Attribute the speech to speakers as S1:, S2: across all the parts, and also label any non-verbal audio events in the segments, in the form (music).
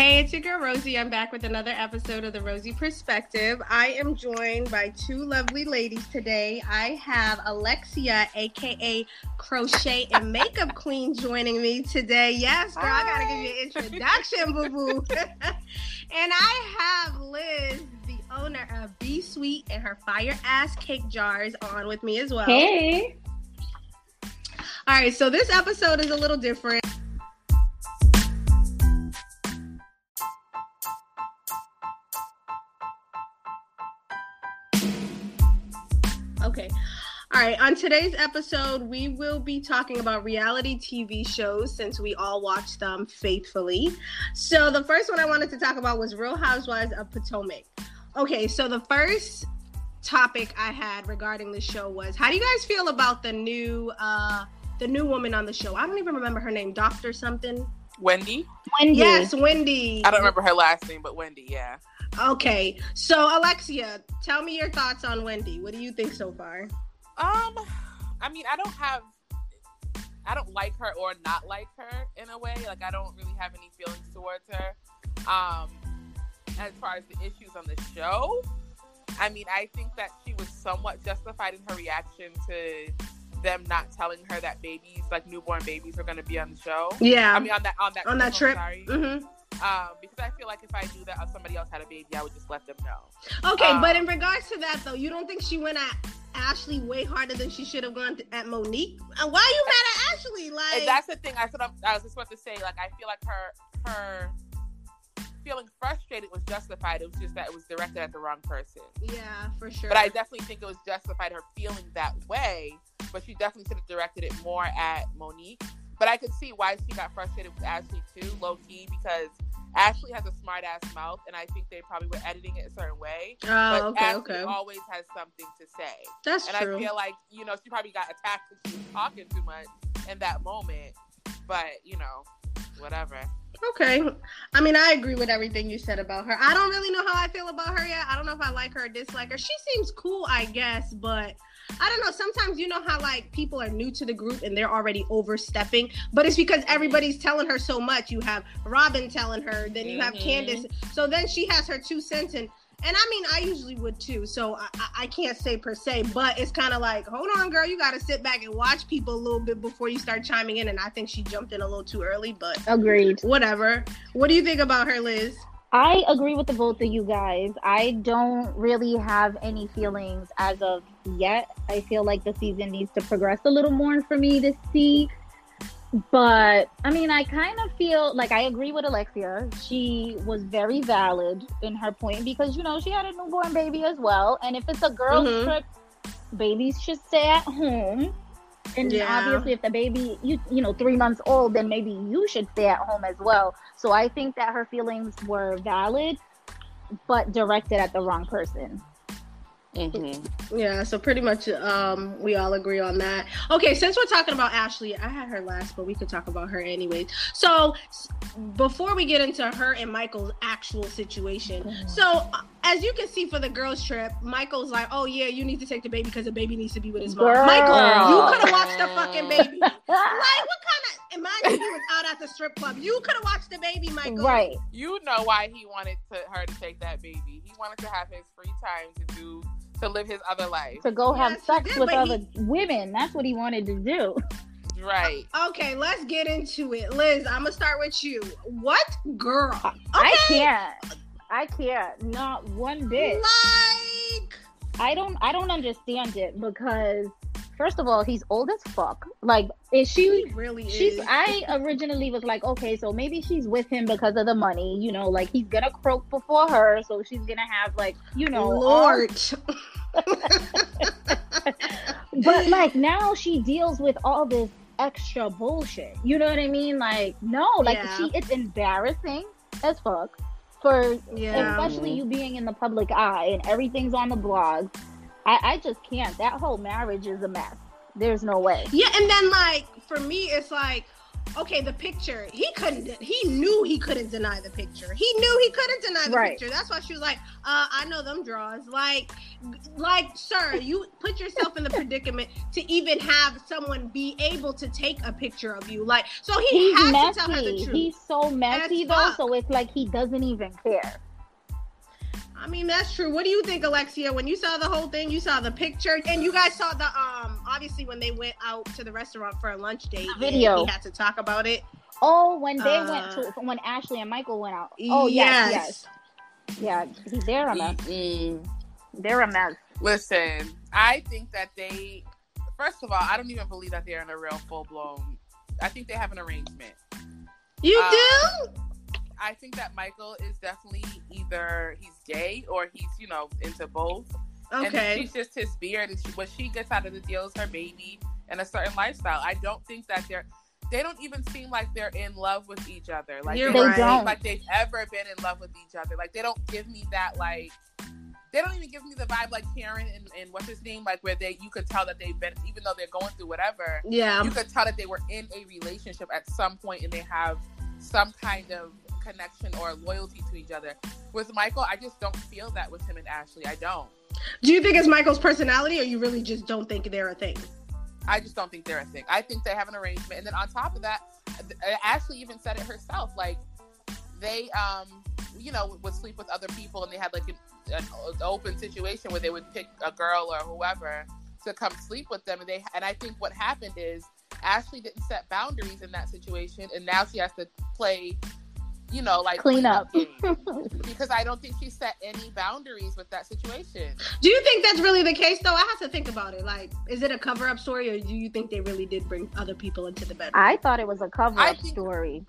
S1: Hey, it's your girl Rosie. I'm back with another episode of the Rosie Perspective. I am joined by two lovely ladies today. I have Alexia, aka Crochet and Makeup Queen, joining me today. Yes, girl, Hi. I gotta give you an introduction, boo boo. (laughs) and I have Liz, the owner of B Sweet and her fire ass cake jars, on with me as well.
S2: Hey.
S1: All right, so this episode is a little different. Right, on today's episode, we will be talking about reality TV shows since we all watch them faithfully. So, the first one I wanted to talk about was Real Housewives of Potomac. Okay, so the first topic I had regarding the show was how do you guys feel about the new uh the new woman on the show? I don't even remember her name, Doctor something.
S3: Wendy?
S2: Wendy.
S1: Yes, Wendy.
S3: I don't remember her last name, but Wendy, yeah.
S1: Okay, so Alexia, tell me your thoughts on Wendy. What do you think so far?
S3: Um, I mean, I don't have, I don't like her or not like her in a way. Like, I don't really have any feelings towards her. Um, as far as the issues on the show, I mean, I think that she was somewhat justified in her reaction to them not telling her that babies, like newborn babies, are going to be on the show.
S1: Yeah,
S3: I mean, on that on that
S1: on
S3: trip,
S1: that trip. Mm-hmm
S3: um, because I feel like if I knew that somebody else had a baby, I would just let them
S1: know. Okay, um, but in regards to that though, you don't think she went at Ashley way harder than she should have gone to, at Monique? And why are you mad at Ashley? Like
S3: that's the thing. I said I was just about to say. Like I feel like her her feeling frustrated was justified. It was just that it was directed at the wrong person.
S1: Yeah, for sure.
S3: But I definitely think it was justified her feeling that way. But she definitely should have directed it more at Monique. But I could see why she got frustrated with Ashley too, low key, because Ashley has a smart ass mouth, and I think they probably were editing it a certain way.
S1: Oh, but okay,
S3: Ashley
S1: okay.
S3: always has something to say.
S1: That's
S3: and
S1: true.
S3: And I feel like you know she probably got attacked because she was talking too much in that moment. But you know, whatever.
S1: Okay. I mean, I agree with everything you said about her. I don't really know how I feel about her yet. I don't know if I like her or dislike her. She seems cool, I guess, but I don't know. Sometimes you know how like people are new to the group and they're already overstepping, but it's because everybody's telling her so much. You have Robyn telling her, then you have mm-hmm. Candace. So then she has her two cents and and I mean, I usually would too. So I, I can't say per se, but it's kind of like, hold on, girl, you got to sit back and watch people a little bit before you start chiming in. And I think she jumped in a little too early, but
S2: agreed.
S1: Whatever. What do you think about her, Liz?
S2: I agree with the both of you guys. I don't really have any feelings as of yet. I feel like the season needs to progress a little more for me to see. But I mean, I kind of feel like I agree with Alexia. She was very valid in her point because, you know, she had a newborn baby as well. And if it's a girl's mm-hmm. trip, babies should stay at home and yeah. obviously if the baby you you know three months old then maybe you should stay at home as well so i think that her feelings were valid but directed at the wrong person
S1: Mm-hmm. Yeah, so pretty much um, we all agree on that. Okay, since we're talking about Ashley, I had her last, but we could talk about her anyways. So before we get into her and Michael's actual situation, mm-hmm. so uh, as you can see for the girls' trip, Michael's like, "Oh yeah, you need to take the baby because the baby needs to be with his mom." Girl. Michael, you could have watched the fucking baby. (laughs) like, what kind of? Imagine he was out at the strip club. You could have watched the baby, Michael.
S2: Right.
S3: You know why he wanted to, her to take that baby. He wanted to have his free time to do to live his other life.
S2: To go have yes, sex did, with other he... women. That's what he wanted to do.
S3: Right. (laughs)
S1: Okay, let's get into it. Liz, I'm gonna start with you. What girl? Okay.
S2: I can't. I can't. Not one bit.
S1: Like
S2: I don't I don't understand it because first of all, he's old as fuck. Like, is she
S1: he really
S2: she's,
S1: is?
S2: I originally was like, okay, so maybe she's with him because of the money. You know, like he's gonna croak before her, so she's gonna have like, you know,
S1: Lord. (laughs)
S2: but (laughs) like now she deals with all this extra bullshit. You know what I mean? Like, no, like yeah. she it's embarrassing as fuck for yeah. especially you being in the public eye and everything's on the blog I, I just can't. That whole marriage is a mess. There's no way.
S1: Yeah, and then like for me, it's like okay, the picture, he couldn't, he knew he couldn't deny the picture. He knew he couldn't deny the
S2: Right.
S1: picture. That's why she was like, uh, I know them draws. Like, like, sir, you put yourself in the predicament to even have someone be able to take a picture of you. Like, so he
S2: He's
S1: has to tell her the truth.
S2: He's so messy though, so it's like he doesn't even care.
S1: I mean, that's true. What do you think, Alexia? When you saw the whole thing, you saw the picture, and you guys saw the um. Obviously, when they went out to the restaurant for a lunch date,
S2: The video.
S1: and he had to talk about it.
S2: Oh, when they
S1: Uh,
S2: went to when Ashley and Michael went out. Oh yes,
S1: Yes.
S2: yes, yeah. He, they're a mess.
S3: Mm.
S2: They're a mess.
S3: Listen, I think that they, first of all, I don't even believe that they're in a real full blown. I think they have an arrangement.
S1: You
S3: Uh,
S1: do?
S3: I think that Michael is definitely either he's gay or he's you know into both. And
S1: Okay.
S3: she's just his beard. And she, what she gets out of the deal is her baby and a certain lifestyle. I don't think that they're. They don't even seem like they're in love with each other. Like
S1: You're
S3: they don't
S1: right.
S3: seem
S2: Don't.
S3: like they've ever been in love with each other. Like they don't give me that like. They don't even give me the vibe like Karen and, and what's his name, like where they you could tell that they've been even though they're going through whatever,
S1: Yeah.
S3: you could tell that they were in a relationship at some point and they have some kind of connection or loyalty to each other. With Michael, I just don't feel that with him and Ashley. I don't.
S1: Do you think it's Michael's personality, or you really just don't think they're a thing?
S3: I just don't think they're a thing. I think they have an arrangement, and then on top of that, uh, Ashley even said it herself. Like they, um, you know, would sleep with other people, and they had like an, an open situation where they would pick a girl or whoever to come sleep with them, and they. And I think what happened is Ashley didn't set boundaries in that situation, and now she has to play. You know, like
S2: Clean up.
S3: because I don't think she set any boundaries with that situation.
S1: Do you think that's really the case, though? I have to think about it. Like, is it a cover-up story, or do you think they really did bring other people into the bedroom?
S2: I thought it was a cover up
S3: think-
S2: story.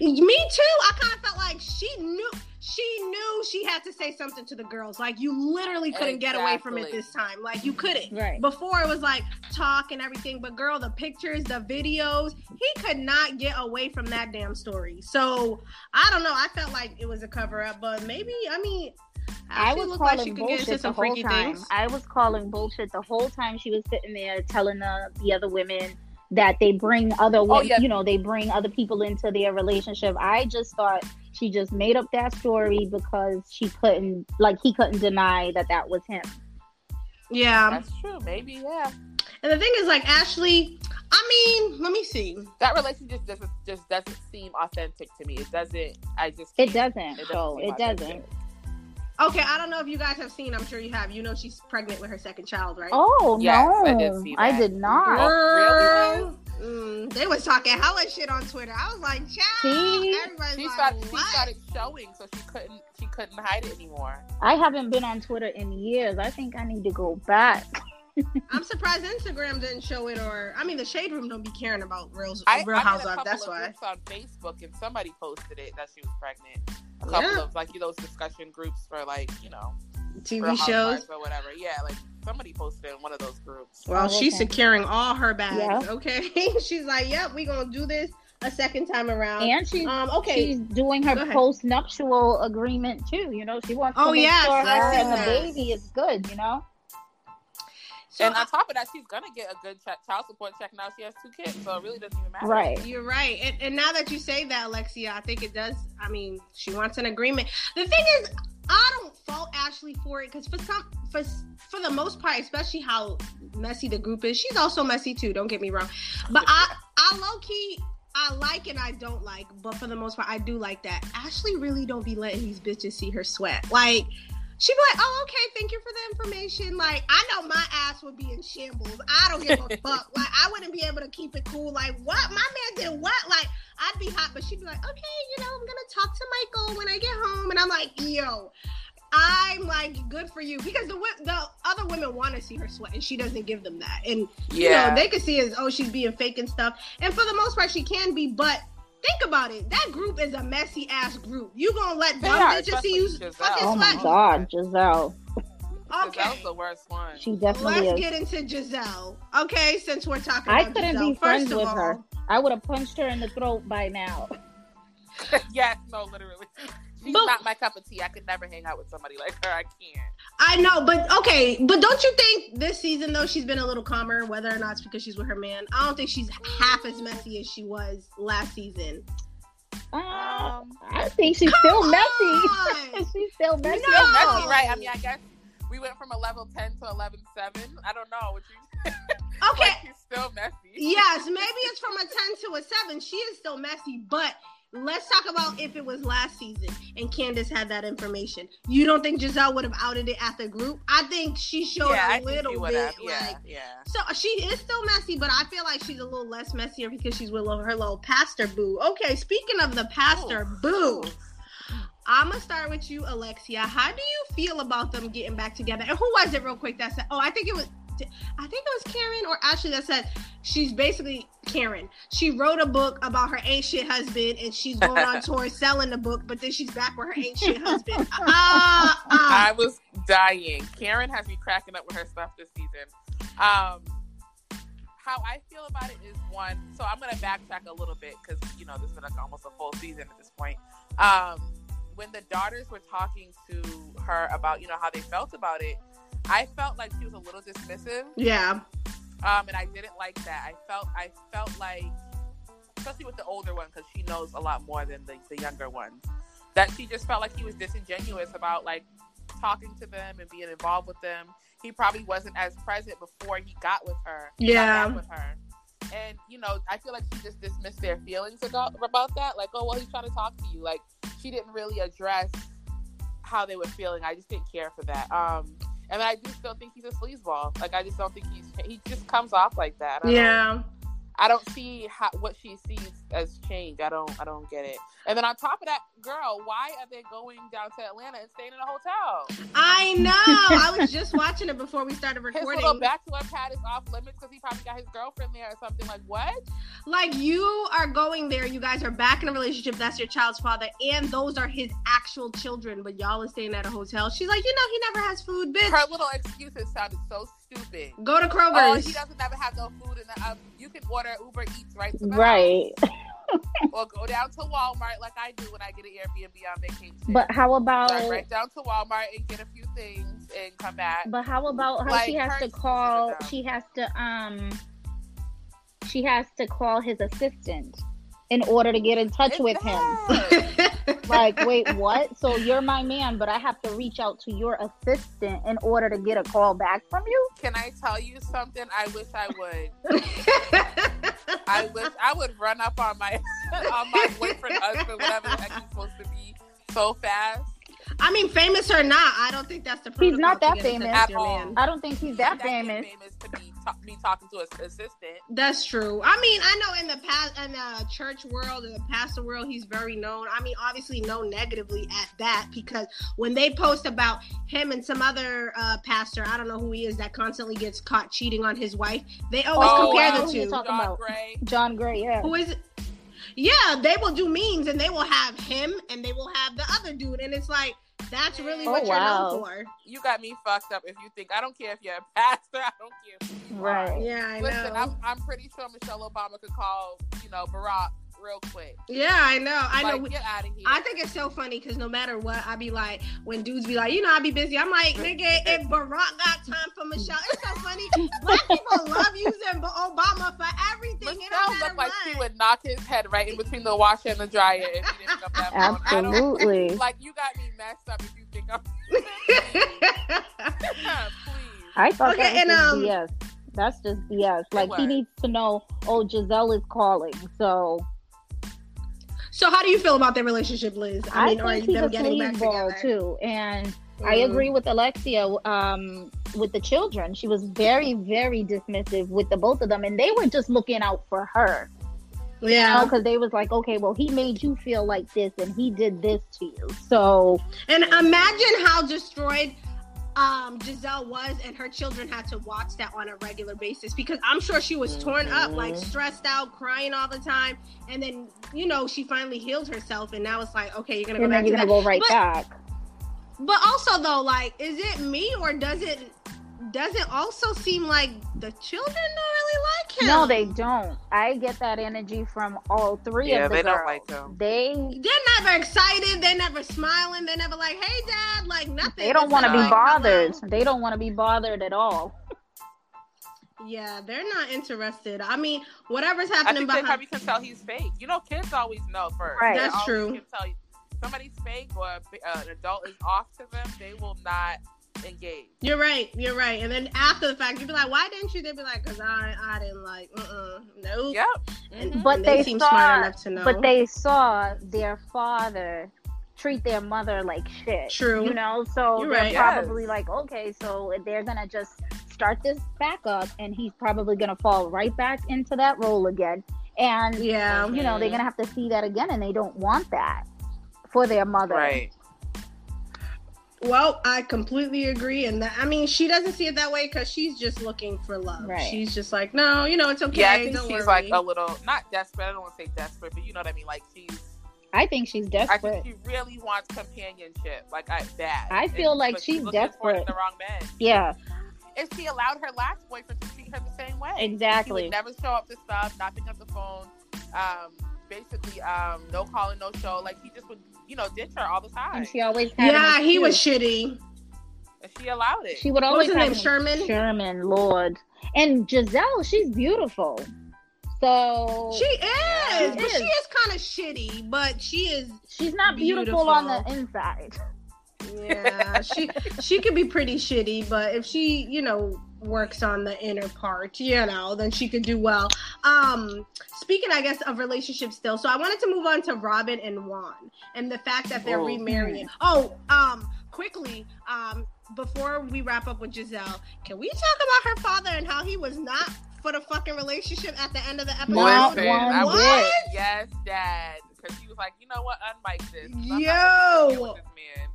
S1: Me too. I kind of felt like she knew she knew she had to say something to the girls. Like you literally couldn't get away from it this time. Like you couldn't.
S2: Right.
S1: Before it was like talk and everything, but girl, the pictures, the videos, he could not get away from that damn story. So I don't know. I felt like it was a cover up, but maybe I mean,
S2: I
S1: Ashley
S2: was
S1: looked like
S2: calling
S1: she could get into
S2: bullshit the whole time.
S1: things.
S2: I was calling bullshit the whole time she was sitting there telling the, the other women that they bring other
S3: Oh, yeah.
S2: you know, they bring other people into their relationship. I just thought she just made up that story because she couldn't, like, he couldn't deny that that was him.
S1: Yeah,
S3: That's true. Maybe, yeah.
S1: and the thing is, like Ashley. I mean, let me see.
S3: that relationship just doesn't just doesn't seem authentic to me. It doesn't. I just
S2: It
S3: can't-
S2: doesn't.
S3: It
S2: so it doesn't.
S1: Okay, I don't know if you guys have seen. I'm sure you have. You know, she's pregnant with her second child, right?
S2: Oh
S3: Yes,
S2: no,
S3: I did see
S2: I did not.
S3: Really?
S1: Girl, mm, they was talking hella shit on Twitter. I was like, child.
S2: See?
S1: Everybody's
S3: She
S1: like,
S3: started. She started showing, so she couldn't. She couldn't hide it anymore.
S2: I haven't been on Twitter in years. I think I need to go back.
S1: I'm surprised Instagram didn't show it, or I mean, the Shade Room don't be caring about Real,
S3: I,
S1: Real
S3: I'm in
S1: Housewives. That's
S3: of
S1: why.
S3: groups on Facebook, and somebody posted it that she was pregnant. A couple
S1: Yeah.
S3: of like you know, those discussion groups for like you know
S1: TV shows.
S3: Or whatever. Yeah, like somebody posted in one of those groups.
S1: Well,
S2: Oh,
S1: she's
S2: okay.
S1: securing all her bags.
S2: Yeah.
S1: Okay, (laughs) she's like, "Yep, we gonna do this a second time around."
S2: And she's
S1: um, okay,
S2: she's doing her
S1: Go
S2: post nuptial agreement too. You know, she wants
S1: Oh,
S2: to make
S1: yes,
S2: sure
S1: I
S2: her and the baby is good. You know,
S1: so
S3: and on top of that, she's gonna get a good ch- child support check now. She has two kids, so it really doesn't even matter.
S2: right?
S1: You're right. And, and now that you say that, Alexia, I think it does. I mean, she wants an agreement. The thing is, I don't fault Ashley for it because for some, for for the most part, especially how messy the group is, she's also messy too. Don't get me wrong. But I, I low key, I like and I don't like. But for the most part, I do like that. Ashley really don't be letting these bitches see her sweat. Like. She'd be like, "Oh, okay. Thank you for the information. Like, I know my ass would be in shambles. I don't give a (laughs) fuck. Like, I wouldn't be able to keep it cool. Like, what? My man did what? Like, I'd be hot, but she'd be like, okay, you know, I'm gonna talk to Michael when I get home, and I'm like, yo, I'm like, good for you, because the the other women want to see her sweat, and she doesn't give them that, and you
S3: Yeah.
S1: know, they can see as oh, she's being fake and stuff, and for the most part, she can be, but. Think about it. That group is a messy ass group. You gonna let
S3: They
S1: dumb
S3: are,
S1: bitches see you
S3: Gizelle.
S1: fucking
S2: Oh my? God, Gizelle,
S1: Okay.
S3: That was the worst one.
S2: she definitely
S1: Let's
S2: is.
S1: get into Gizelle. Okay, since we're talking
S2: I
S1: about
S2: couldn't
S1: Gizelle.
S2: be friends
S1: First
S2: with
S1: all,
S2: her. I would have punched her in the throat by now. (laughs)
S3: yes, no, literally. She's
S1: But-
S3: not my cup of tea. I could never hang out with somebody like her. I can't.
S1: I know, but okay, but don't you think this season though she's been a little calmer, whether or not it's because she's with her man? I don't think she's half as messy as she was last season.
S2: Um, I think she's still messy. (laughs) she's still messy.
S3: No. Still messy, right? I mean, I guess we went from a level ten to eleven seven. I don't know what you. (laughs)
S1: okay,
S3: like she's still messy.
S1: Yes, (laughs) maybe it's from a ten to a seven. She is still messy, but let's talk about if it was last season and Candace had that information. You don't think Gizelle would have outed it at the group? I think she showed yeah, a little bit.
S3: Have. Yeah, like, yeah.
S1: So she is still messy, but I feel like she's a little less messier because she's with her little pastor boo. Okay, speaking of the pastor Ooh. boo. I'm gonna start with you, Alexia. How do you feel about them getting back together? And who was it, real quick? That said, oh, I think it was I think it was Karen or Ashley that said she's basically Karen. She wrote a book about her ancient husband and she's going on (laughs) tour selling the book, but then she's back with her ancient (laughs) husband. Uh, uh.
S3: I was dying. Karen has me cracking up with her stuff this season. Um, how I feel about it is one. So I'm gonna backtrack a little bit because you know this has been like almost a full season at this point. Um, when the daughters were talking to her about you know how they felt about it, I felt like she was a little dismissive.
S1: Yeah.
S3: Um, and I didn't like that. I felt I felt like, especially with the older one, because she knows a lot more than the, the younger ones, that she just felt like he was disingenuous about like talking to them and being involved with them. He probably wasn't as present before he got with her.
S1: Yeah.
S3: with her. And you know, I feel like she just dismissed their feelings about about that. Like, oh well, he's trying to talk to you. Like, she didn't really address how they were feeling. I just didn't care for that. Um, and I do still think he's a sleazeball. Like I just don't think he's he just comes off like that.
S1: I yeah.
S3: I don't see how, what she sees as change. I don't I don't get it. And then on top of that, girl, why are they going down to Atlanta and staying in a hotel?
S1: I know. (laughs) I was just watching it before we started recording.
S3: His little bachelor pad is off limits because he probably got his girlfriend there or something. Like what?
S1: Like you are going there. You guys are back in a relationship. That's your child's father, and those are his actual children. But y'all are staying at a hotel. She's like, you know, he never has food, bitch.
S3: Her little excuses sounded so stupid.
S1: Go to Kroger's.
S3: Oh, he doesn't ever have no food in the. Um, you can order Uber Eats right.
S2: right. (laughs) (laughs)
S3: or go down to Walmart like I do when I get an Airbnb on vacation.
S2: But how about
S3: Drive right down to Walmart and get a few things and come back?
S2: But how about how like, she has to call? She has to um. She has to call his assistant in order to get in touch it's with that. him. (laughs) like, wait, what? So you're my man, but I have to reach out to your assistant in order to get a call back from you?
S3: Can I tell you something? I wish I would. (laughs) I wish I would run up on my (laughs) on my boyfriend, husband, whatever the heck he's supposed to be, so fast.
S1: I mean, famous or not, I don't think that's the.
S2: He's not that famous. At all. I don't think he's that, that famous.
S3: famous to be, ta- me talking to his assistant.
S1: That's true. I mean, I know in the past, in the church world, in the pastor world, he's very known. I mean, obviously, known negatively at that because when they post about him and some other uh, pastor, I don't know who he is, that constantly gets caught cheating on his wife, they always oh, compare wow. the two.
S2: John about? Gray. John Gray, yeah.
S1: Who is? Yeah, they will do memes and they will have him and they will have the other dude, and it's like that's really oh, what oh, you're wow. known for.
S3: You got me fucked up if you think I don't care if you're a pastor. I don't care.
S2: Right.
S1: Yeah, I
S3: Listen,
S1: know.
S3: I'm, I'm pretty sure Michelle Obama could call, you know, Barack real quick.
S1: Yeah, I know. I
S3: like,
S1: know.
S3: Get out of here.
S1: I think it's so funny because no matter what, I be like, when dudes be like, you know, I be busy. I'm like, nigga, if Barack got time for Michelle, it's so funny. Black (laughs) people love using Obama for everything.
S3: Michelle looked like she would knock his head right in between the washer and the dryer if he didn't come that
S2: Absolutely. (laughs)
S3: Like you got me messed up if you (laughs) think I'm. Please.
S2: I thought okay, that was and, um, BS. That's just BS. Like he needs to know. Oh, Gizelle is calling. So
S1: so how do you feel about their relationship, Liz?
S2: I, mean, think he's a sleazeball too, and mm-hmm. I agree with Alexia. Um, with the children, she was very, very dismissive with the both of them, and they were just looking out for her.
S1: Yeah,
S2: because you know, they was like, okay, well, he made you feel like this, and he did this to you. So,
S1: and imagine how destroyed um, Gizelle was, and her children had to watch that on a regular basis because I'm sure she was torn up, like mm-hmm. stressed out, crying all the time. And then, you know, she finally healed herself, and now it's like, okay, you're gonna go
S2: and
S1: back.
S2: You're gonna
S1: that.
S2: go right
S1: but,
S2: back.
S1: But also, though, like, is it me or does it? Doesn't also seem like the children don't really like him.
S2: No, they don't. I get that energy from all three
S3: Yeah,
S2: of the
S3: they
S2: girls.
S3: don't like him.
S2: They
S1: They're never excited. They're never smiling. They're never like, "Hey, dad," like nothing.
S2: they don't want to be
S1: like,
S2: bothered.
S1: hello.
S2: They don't want to be bothered at all.
S1: Yeah, they're not interested. I mean, whatever's
S3: I
S1: happening
S3: think they
S1: behind.
S3: probably can tell he's fake. You know, kids always know first.
S2: Right.
S1: That's
S3: always
S1: true.
S3: Can tell you somebody's fake or uh, an adult is off to them. They will not engage.
S1: You're right. You're right. And then after the fact, you'd be like, "Why didn't you?" They'd be like, "Cause I, I didn't like, uh, uh nope."
S3: Yep.
S1: And,
S3: Mhm.
S2: But
S1: and
S2: they
S1: seem
S2: saw-
S1: smart enough to know.
S2: But they saw their father treat their mother like shit.
S1: True.
S2: You know, so
S1: You're
S2: they're
S1: right.
S2: probably
S3: Yes.
S2: like, okay, so they're gonna just start this back up, and he's probably gonna fall right back into that role again. And
S1: yeah.
S2: you know, they're gonna have to see that again, and they don't want that for their mother.
S3: Right.
S1: Well, I completely agree, and that I mean, she doesn't see it that way because she's just looking for love.
S2: Right.
S1: She's just like, no, you know, it's okay.
S3: Yeah, I think
S1: don't
S3: she's
S1: worry.
S3: like a little not desperate. I don't want to say desperate, but you know what I mean. Like she's.
S2: I think she's desperate.
S3: I
S2: desperate.
S3: think she really wants companionship. Like I bad.
S2: I feel
S3: And-
S2: like
S3: but
S2: she's
S3: looking for in
S2: desperate.
S3: The wrong man.
S2: yeah,
S3: If she allowed her last boyfriend to treat her the same way. He
S2: exactly.
S3: would never show up to stuff, not pick up the phone. Um, basically, um, no calling, no show. Like he just would, you know, ditch her all the time.
S2: And she always had an
S1: yeah, he was shitty.
S3: And she allowed it.
S2: She would
S1: What
S2: always
S1: was his name? Sherman.
S2: Sherman, Lord, and Gizelle. She's beautiful. So
S1: She is,
S2: She
S1: but she
S2: is.
S1: is kind of shitty. But she is,
S2: she's not beautiful, on the inside.
S1: yeah, she she could be pretty shitty. But if she, you know, works on the inner part, you know, then she could do well. Um, speaking, I guess, of relationships still. So I wanted to move on to Robyn and Juan and the fact that they're
S3: Oh.
S1: remarrying. Oh, um, quickly, um, before we wrap up with Gizelle, can we talk about her father and how he was not for the fucking relationship at the end of the episode?
S2: Not
S3: Listen,
S2: one
S3: I
S1: bit.
S3: was yes, Dad, because he was like, you know what, unmic this. 'cause I'm not
S1: Yo.
S3: gonna deal with this man.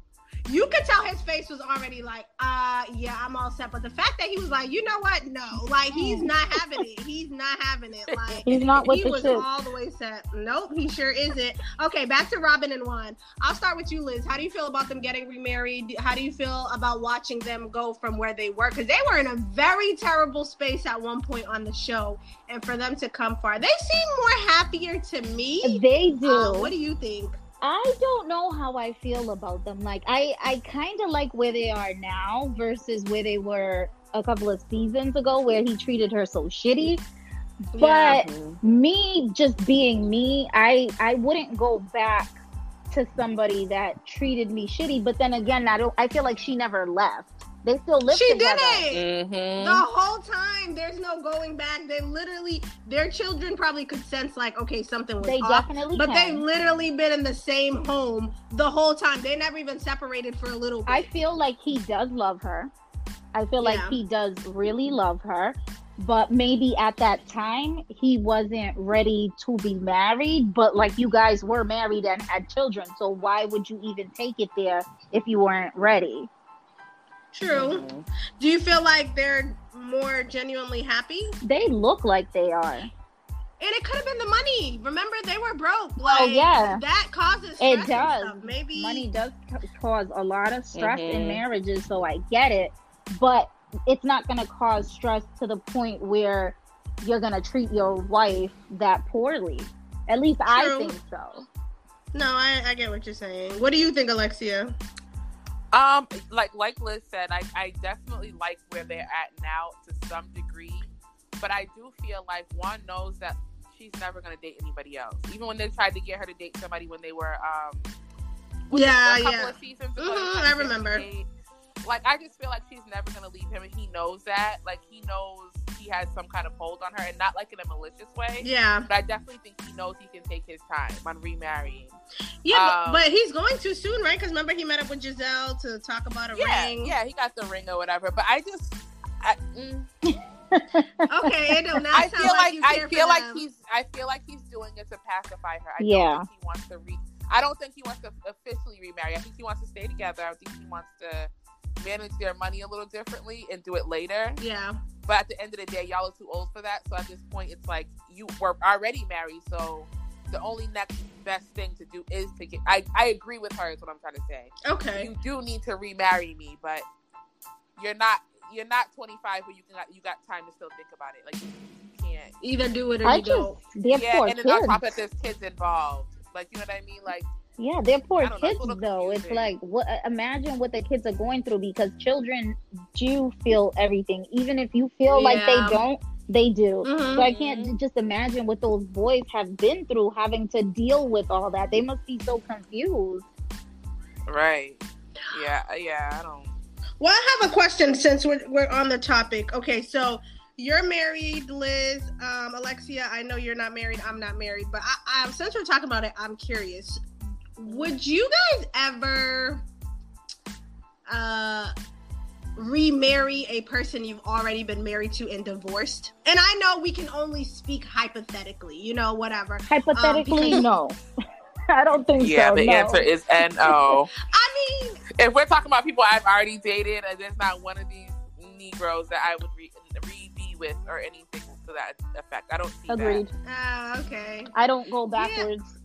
S1: You could tell his face was already like, uh, yeah, I'm all set. But the fact that he was like, you know what? No, like he's not having it. He's not having it. Like
S2: He's not with
S1: he
S2: the
S1: was all the way set. Nope, he sure isn't. Okay, back to Robyn and Juan. I'll start with you, Liz. How do you feel about them getting remarried? How do you feel about watching them go from where they were? Because they were in a very terrible space at one point on the show, and for them to come far, they seem more happier to me.
S2: They do.
S1: Uh, what do you think?
S2: I don't know how I feel about them. Like I, I kind of like where they are now versus where they were a couple of seasons ago, where he treated her so shitty.
S1: Yeah.
S2: But me just being me, I I wouldn't go back to somebody that treated me shitty. But then again, I don't. I feel like she never left. They still live
S1: she
S2: together.
S1: didn't.
S3: Mm-hmm.
S1: The whole time, there's no going back. They literally, their children probably could sense like, okay, something was
S2: They
S1: off.
S2: definitely
S1: But they've literally been in the same home the whole time. They never even separated for a little bit.
S2: I feel like he does love her. I feel like he does really love her. But maybe at that time he wasn't ready to be married. But like you guys were married and had children, so why would you even take it there if you weren't ready?
S1: True. Do you feel like they're more genuinely happy?
S2: They look like they are.
S1: And it could have been the money. Remember, they were broke. Like,
S2: Oh, yeah.
S1: That causes stress
S2: It
S1: and
S2: does.
S1: stuff. Maybe
S2: Money does cause a lot of stress in
S3: Mhm.
S2: marriages, so I get it. But it's not going to cause stress to the point where you're going to treat your wife that poorly. At least I think so.
S1: No, I, I get what you're saying. What do you think, Alexia?
S3: Um, like like Liz said, I, I definitely like where they're at now to some degree, but I do feel like Juan knows that she's never gonna date anybody else. Even when they tried to get her to date somebody when they were um,
S1: Yeah,
S3: a couple
S1: yeah.
S3: of seasons ago.
S1: Mhm,
S3: to
S1: I
S3: get her to
S1: remember.
S3: date. Like I just feel like she's never gonna leave him, and he knows that. Like he knows he has some kind of hold on her, and not like in a malicious way.
S1: Yeah.
S3: But I definitely think he knows he can take his time on remarrying.
S1: Yeah,
S3: Um,
S1: but, but he's going too soon, right? Because remember, he met up with Gizelle to talk about a
S3: Yeah,
S1: ring.
S3: yeah, he got the ring or whatever. But I just, I, mm, (laughs)
S1: Okay, it do not
S3: I
S1: sound
S3: feel like
S1: you
S3: I feel like
S1: them.
S3: he's I feel like he's doing it to pacify her. I
S2: Yeah.
S3: don't think he wants to re. I don't think he wants to officially remarry. I think he wants to stay together. I think he wants to manage their money a little differently and do it later.
S1: Yeah.
S3: But at the end of the day, y'all are too old for that. So at this point, it's like you were already married. So the only next best thing to do is to get. I I agree with her. Is what I'm trying to say.
S1: Okay.
S3: You do need to remarry me, but you're not you're not 25, but you can you got time to still think about it. Like you, you can't
S1: even do it or
S2: I
S1: you
S2: just
S1: don't.
S3: yeah, and then
S2: kids.
S3: on top of that, there's kids involved. Like you know what I mean? Like
S2: Yeah, they're poor
S3: I don't know,
S2: kids
S3: it's a little
S2: though. It's like what imagine what the kids are going through because children do feel everything. Even if you feel like they don't, they do.
S1: Mhm.
S2: So I can't just imagine what those boys have been through having to deal with all that. They must be so confused.
S3: right? Yeah, yeah. I don't.
S1: Well, I have a question since we're, we're on the topic. Okay, so you're married, Liz. Um, Alexia, I know you're not married. I'm not married, but I, I, since we're talking about it, I'm curious. Would you guys ever uh, remarry a person you've already been married to and divorced? And I know we can only speak hypothetically, you know, whatever.
S2: Hypothetically,
S1: because-
S2: no. (laughs) I don't think
S3: Yeah,
S2: so.
S3: Yeah, the
S2: no.
S3: answer is no. (laughs)
S1: I mean,
S3: if we're talking about people I've already dated, and there's not one of these Negroes that I would re, re be with or anything to that effect. I don't see
S2: Agreed.
S1: uh, okay.
S2: I don't go backwards.
S3: that.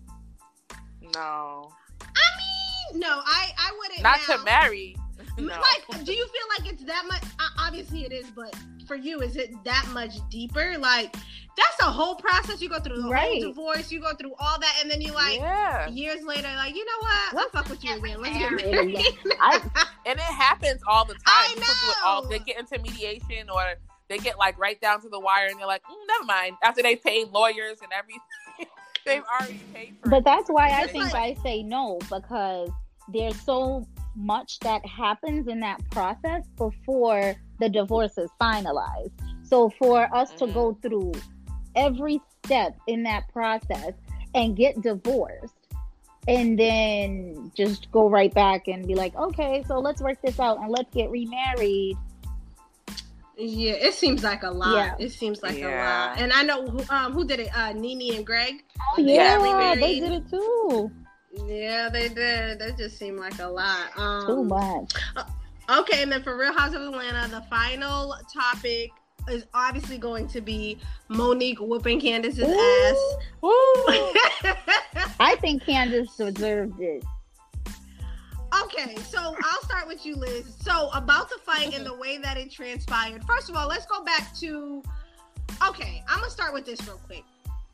S3: No,
S1: I mean, no, I, I wouldn't.
S3: not
S1: now.
S3: to marry. No.
S1: Like, do you feel like it's that much? uh, Obviously, it is, but for you, is it that much deeper? Like, that's a whole process. You go through the
S2: Right.
S1: whole divorce, you go through all that, and then you like
S3: yeah,
S1: years later, like, you know what? I'll fuck with you again. Let's get (laughs)
S2: married
S1: married.
S2: I, (laughs)
S3: and it happens all the time.
S1: I
S3: People all. They get into mediation or they get like right down to the wire, and they're like, mm, never mind. After they paid lawyers and everything, they've already paid for.
S2: but
S3: it.
S2: that's why I think I say no because there's so much that happens in that process before the divorce is finalized. So for us to
S3: Mhm.
S2: go through every step in that process and get divorced and then just go right back and be like, okay, so let's work this out and let's get remarried.
S1: Yeah, it seems like a lot.
S2: Yeah.
S1: It seems like
S3: Yeah.
S1: a lot. And I know who, um, who did it? Uh, Nene and Greg.
S2: Oh yeah, they did it too.
S1: Yeah, they did. That just seemed like a lot. Um,
S2: Too much.
S1: Okay, and then for Real House of Atlanta, the final topic is obviously going to be Monique whooping Candace's
S2: Ooh.
S1: ass. (laughs)
S2: I think Candace deserved it.
S1: Okay, so I'll start with you, Liz. So about the fight and the way that it transpired. First of all, let's go back to. Okay, I'm gonna start with this real quick.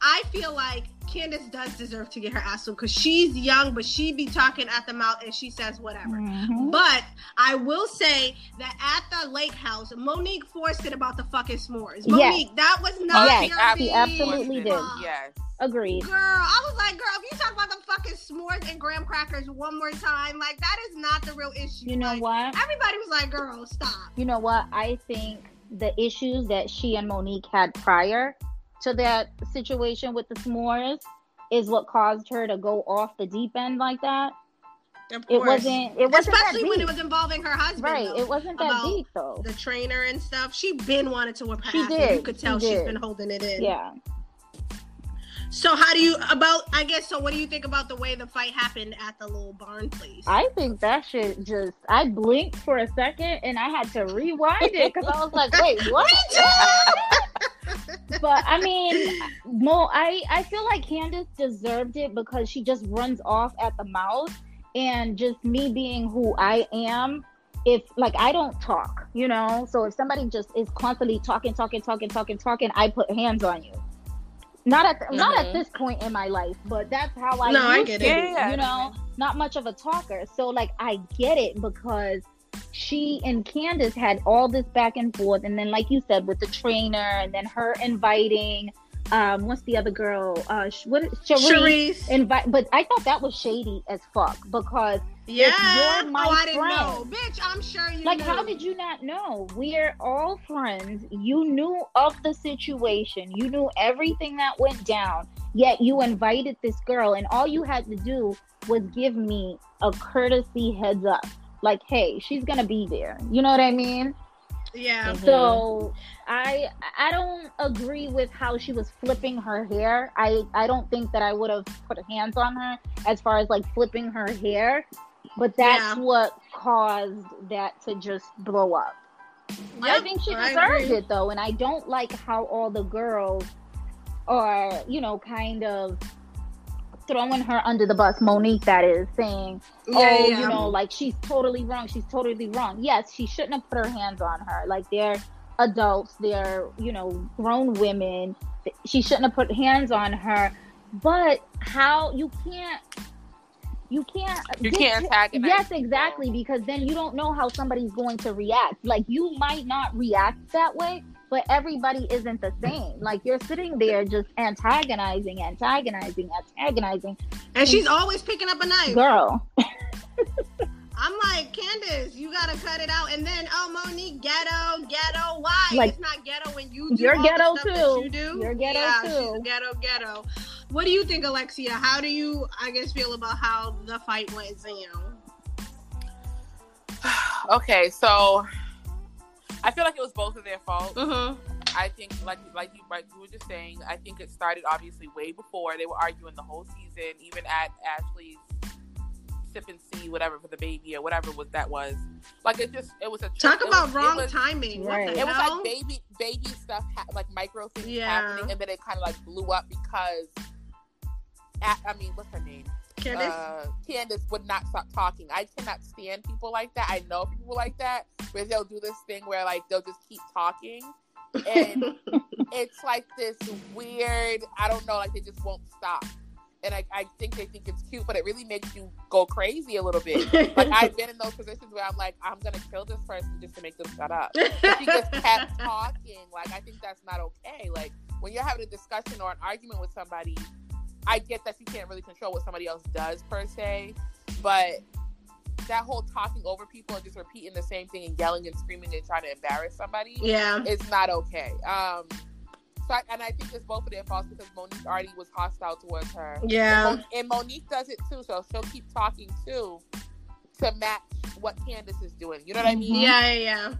S1: I feel like Candace does deserve to get her ass whooped because she's young, but she be talking at the mouth and she says whatever.
S2: Mhm.
S1: But I will say that at the lake house, Monique forced it about the fucking s'mores.
S2: Yes.
S1: Monique, that was not
S2: Yes,
S1: your
S2: she
S1: beef.
S2: absolutely did.
S3: Yes.
S2: Agreed.
S1: Girl, I was like, girl, if you talk about the fucking s'mores and graham crackers one more time, like that is not the real issue.
S2: You know
S1: Like,
S2: what?
S1: Everybody was like, girl, stop.
S2: You know what? I think the issues that she and Monique had prior to that situation with the s'mores is what caused her to go off the deep end like that. It wasn't. It wasn't
S1: Especially when it was involving her husband.
S2: right.
S1: though.
S2: It wasn't that
S1: about
S2: deep though.
S1: the trainer and stuff. She been wanted to whip her
S2: She did.
S1: You could
S2: She
S1: tell she's
S2: did.
S1: been holding it in.
S2: Yeah.
S1: So how do you about? I guess so. What do you think about the way the fight happened at the little barn place?
S2: I think that shit just. I blinked for a second and I had to rewind it because I was like, wait, (laughs) what? (laughs) but I mean, Mo, I I feel like Candace deserved it because she just runs off at the mouth, and just me being who I am. If like I don't talk, you know, so if somebody just is constantly talking, talking, talking, talking, talking, I put hands on you. Not at the, not at this point in my life, but that's how I
S1: No, I get
S2: to
S1: it.
S2: be,
S3: Yeah.
S2: you know, not much of a talker. So like I get it because she and Candace had all this back and forth, and then like you said with the trainer, and then her inviting, um, what's the other girl? Uh, sh- what?
S1: Sharice.
S2: Invite, but I thought that was shady as fuck because
S1: yeah.
S2: you're my
S1: oh, I
S2: friend.
S1: know, bitch. I'm sure you.
S2: like
S1: knew.
S2: how did you not know we're all friends you knew of the situation you knew everything that went down yet you invited this girl and all you had to do was give me a courtesy heads up like hey she's gonna be there you know what i mean
S1: Yeah.
S2: So i i don't agree with how she was flipping her hair i i don't think that i would have put hands on her as far as like flipping her hair but that's
S1: Yeah.
S2: what caused that to just blow up I think she
S1: I
S2: deserved it though, and I don't like how all the girls are, you know, kind of throwing her under the bus. Monique, that is saying,
S1: Yeah,
S2: "Oh,
S1: yeah,
S2: you know, like she's totally wrong. She's totally wrong." Yes, she shouldn't have put her hands on her. Like they're adults. They're you know grown women. She shouldn't have put hands on her. But how you can't. You can't.
S3: You can't antagonize.
S2: Yes, exactly. Because then you don't know how somebody's going to react. Like you might not react that way, but everybody isn't the same. Like you're sitting there just antagonizing, antagonizing, antagonizing.
S1: And she's always picking up a knife.
S2: Girl, (laughs)
S1: I'm like, Candace, you gotta cut it out. And then, oh, Monique, ghetto, ghetto. Why?
S2: Like,
S1: it's not ghetto when you do
S2: you're
S1: all the
S2: ghetto
S1: stuff that
S2: too.
S1: You do.
S2: You're ghetto
S1: yeah,
S2: too.
S1: She's ghetto, ghetto. What do you think, Alexia? How do you, I guess, feel about how the fight went down? (sighs)
S3: Okay, so I feel like it was both of their fault.
S1: Mm-hmm.
S3: I think, like like you like you were just saying, I think it started obviously way before they were arguing the whole season, even at Ashley's sip and see whatever for the baby or whatever was that was. Like it just it was a
S1: Talk about
S3: was-
S1: wrong
S3: It was,
S1: timing.
S2: Right.
S1: What the
S3: it was like baby baby stuff, ha- like micro things
S1: Yeah.
S3: happening, and then it kind of like blew up because. I mean, what's her name?
S1: Candace?
S3: uh, Candace would not stop talking. I cannot stand people like that. I know people like that where they'll do this thing where like they'll just keep talking, and (laughs) it's like this weird. I don't know, like they just won't stop. And I, I think they think it's cute, but it really makes you go crazy a little bit. Like I've been in those positions where I'm like, I'm gonna kill this person just to make them shut up. But she just kept (laughs) talking. Like I think that's not okay. Like when you're having a discussion or an argument with somebody, I get that you can't really control what somebody else does per se, but that whole talking over people and just repeating the same thing and yelling and screaming and trying to embarrass somebody
S1: yeah.
S3: it's not okay. Um, so I, and I think it's both of their faults because Monique already was hostile towards her.
S1: Yeah.
S3: And, Mon- and Monique does it too, so she'll keep talking too to match what Candace is doing. You know what I mean?
S1: Yeah, yeah, yeah.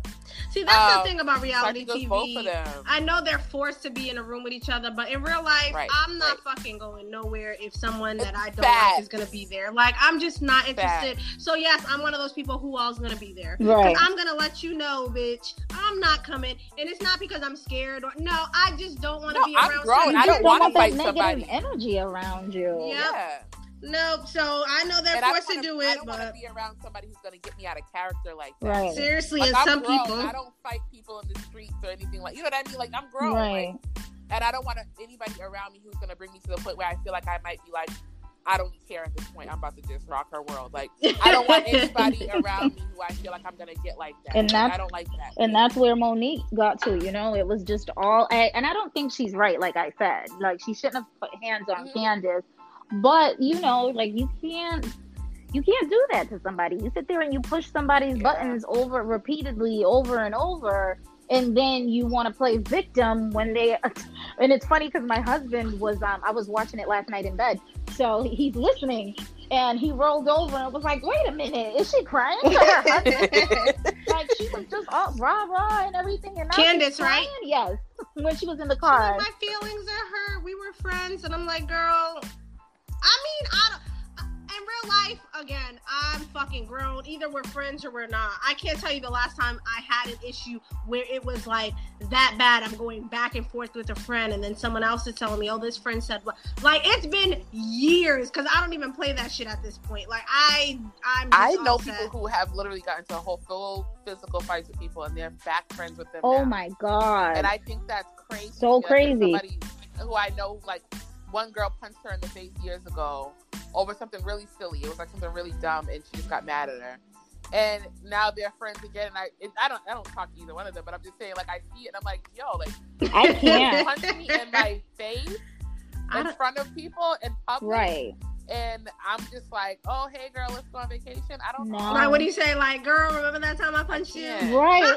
S1: See, that's
S3: Um,
S1: the thing about reality
S3: think
S1: TV.
S3: both of them.
S1: I know they're forced to be in a room with each other, but in real life,
S3: Right,
S1: I'm not
S3: right.
S1: fucking going nowhere if someone that I don't
S3: facts.
S1: like is gonna be there. Like, I'm just not
S3: Facts.
S1: interested. So yes, I'm one of those people who all's gonna be there.
S2: right?
S1: I'm gonna let you know, bitch. I'm not coming, and it's not because I'm scared or no. I just don't want to
S3: No,
S1: be
S3: I'm
S1: around.
S3: grown. I don't
S2: You
S1: people.
S3: wanna fight
S2: negative
S3: somebody.
S2: energy around you.
S1: Yeah.
S3: Yeah.
S1: Nope. So I know they're
S3: And I
S1: forced
S3: don't
S1: to
S3: wanna,
S1: do
S3: I
S1: it,
S3: don't want to
S1: but
S3: be around somebody who's going to get me out of character like that.
S2: Right.
S1: seriously,
S3: Like,
S1: and
S3: I'm
S1: some
S3: grown.
S1: people.
S3: I don't fight people in the streets or anything like. You know what I mean? Like I'm grown.
S2: Right.
S3: Like, and I don't want anybody around me who's going to bring me to the point where I feel like I might be like, I don't care at this point. I'm about to just rock her world. Like I don't want (laughs) anybody around me who I feel like I'm going to get like that.
S2: And
S3: Like,
S2: that's-
S3: I don't like that.
S2: and that's where Monique got to. You know, it was just all, and I don't think she's right. Like I said, like she shouldn't have put hands on
S3: Mhm.
S2: Candace. But you know, like you can't, you can't do that to somebody. You sit there and you push somebody's
S3: Yeah.
S2: buttons over repeatedly, over and over, and then you want to play victim when they. (laughs) And it's funny because my husband was, um, I was watching it last night in bed, so he's listening. And he rolled over and was like, "Wait a minute, is she crying for her husband?" (laughs) like she was just all rah rah and everything. And
S1: Candace, right?
S2: Yes, (laughs) when she was in the car.
S1: like, my feelings are hurt. We were friends, and I'm like, girl. I mean, I don't. Uh, in real life, again, I'm fucking grown. Either we're friends or we're not. I can't tell you the last time I had an issue where it was like that bad. I'm going back and forth with a friend, and then someone else is telling me, "Oh, this friend said what?" Like it's been years because I don't even play that shit at this point. Like I, I'm. Just
S3: I know
S1: upset.
S3: people who have literally gotten into a whole full physical fights with people, and they're back friends with them.
S2: oh
S3: now.
S2: my god!
S3: And I think that's crazy.
S2: So crazy.
S3: Somebody who I know, like one girl punched her in the face years ago over something really silly. It was like something really dumb, and she just got mad at her. And now they're friends again. And I, it, I don't, I don't talk to either one of them, but I'm just saying, like I see it, and I'm like, yo, like (laughs)
S2: I
S3: you
S2: can't.
S3: punch me in my face in front of people in public,
S2: right.
S3: And I'm just like, oh, hey, girl, let's go on vacation. I don't know.
S1: Like, what do you say? Like, girl, remember that time I punched you?
S2: Right.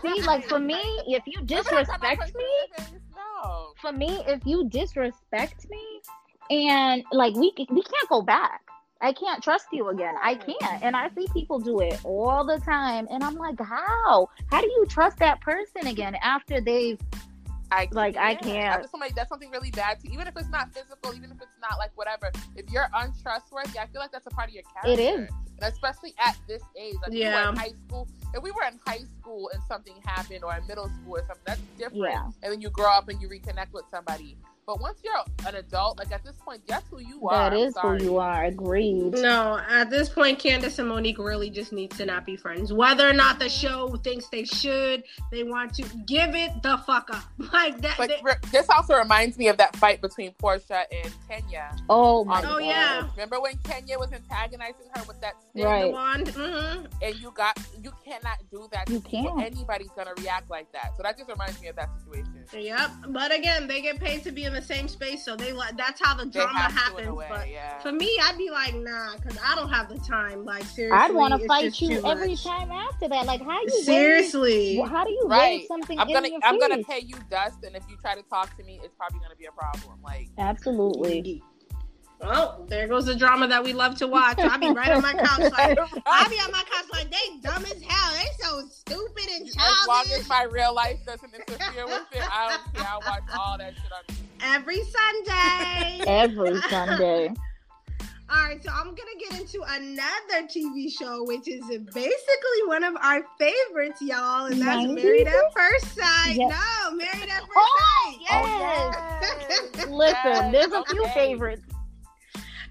S3: See, (laughs)
S2: See, like for me, if you disrespect me,
S3: no.
S2: for me, if you disrespect me, and like we we can't go back. I can't trust you again. I can't. And I see people do it all the time, and I'm like, how? How do you trust that person again after they've
S3: I
S2: Like, I
S3: can't.
S2: can't.
S3: After somebody does something really bad to you, even if it's not physical, even if it's not like whatever, if you're untrustworthy, I feel like that's a part of your character.
S2: It is,
S3: And especially at this age. Like if we were
S1: Yeah.
S3: in high school. If we were in high school and something happened or in middle school or something, that's different.
S2: Yeah.
S3: And then you grow up and you reconnect with somebody. But once you're an adult, like at this point, guess who you are.
S2: That is who you are. Agreed.
S1: No, at this point, Candace and Monique really just need to not be friends. Whether or not the show thinks they should, they want to give it the fuck up. (laughs) Like that.
S3: But
S1: they-
S3: re- this also reminds me of that fight between Porsha and Kenya.
S2: Oh my
S1: Oh,
S2: god.
S1: yeah.
S3: Remember when Kenya was antagonizing her with that stick?
S2: Right.
S1: the wand. hmm
S3: And you got you cannot do that.
S2: You can't.
S3: Anybody's gonna react like that. So that just reminds me of that situation.
S1: Yep. But again, they get paid to be in the same space, so they like that's how the drama
S3: have to in
S1: happens.
S3: way,
S1: but
S3: yeah.
S1: for me, I'd be like, nah, because I don't have the time. Like seriously,
S2: I'd want to fight you every
S1: much.
S2: time after that. Like, how you
S1: Seriously.
S2: Wave, how do you
S3: Right.
S2: wave something
S3: I'm gonna
S2: your
S3: I'm gonna pay you dust, and if you try to talk to me, it's probably gonna be a problem. Like
S2: Absolutely.
S1: Well, there goes the drama that we love to watch. I'll be right on my couch like (laughs) I'll be on my couch like they dumb as hell. They so stupid and
S3: as long
S1: childish.
S3: as my real life doesn't interfere with it, I don't care. I watch all that shit on
S1: Every Sunday. (laughs)
S2: Every Sunday. (laughs)
S1: All right, so I'm gonna get into another TV show, which is basically one of our favorites, y'all, and that's
S2: 90s?
S1: Married at First Sight.
S2: Yeah.
S1: No, Married at oh, First
S2: Oh,
S1: Sight.
S2: yes. Listen, there's a few favorites.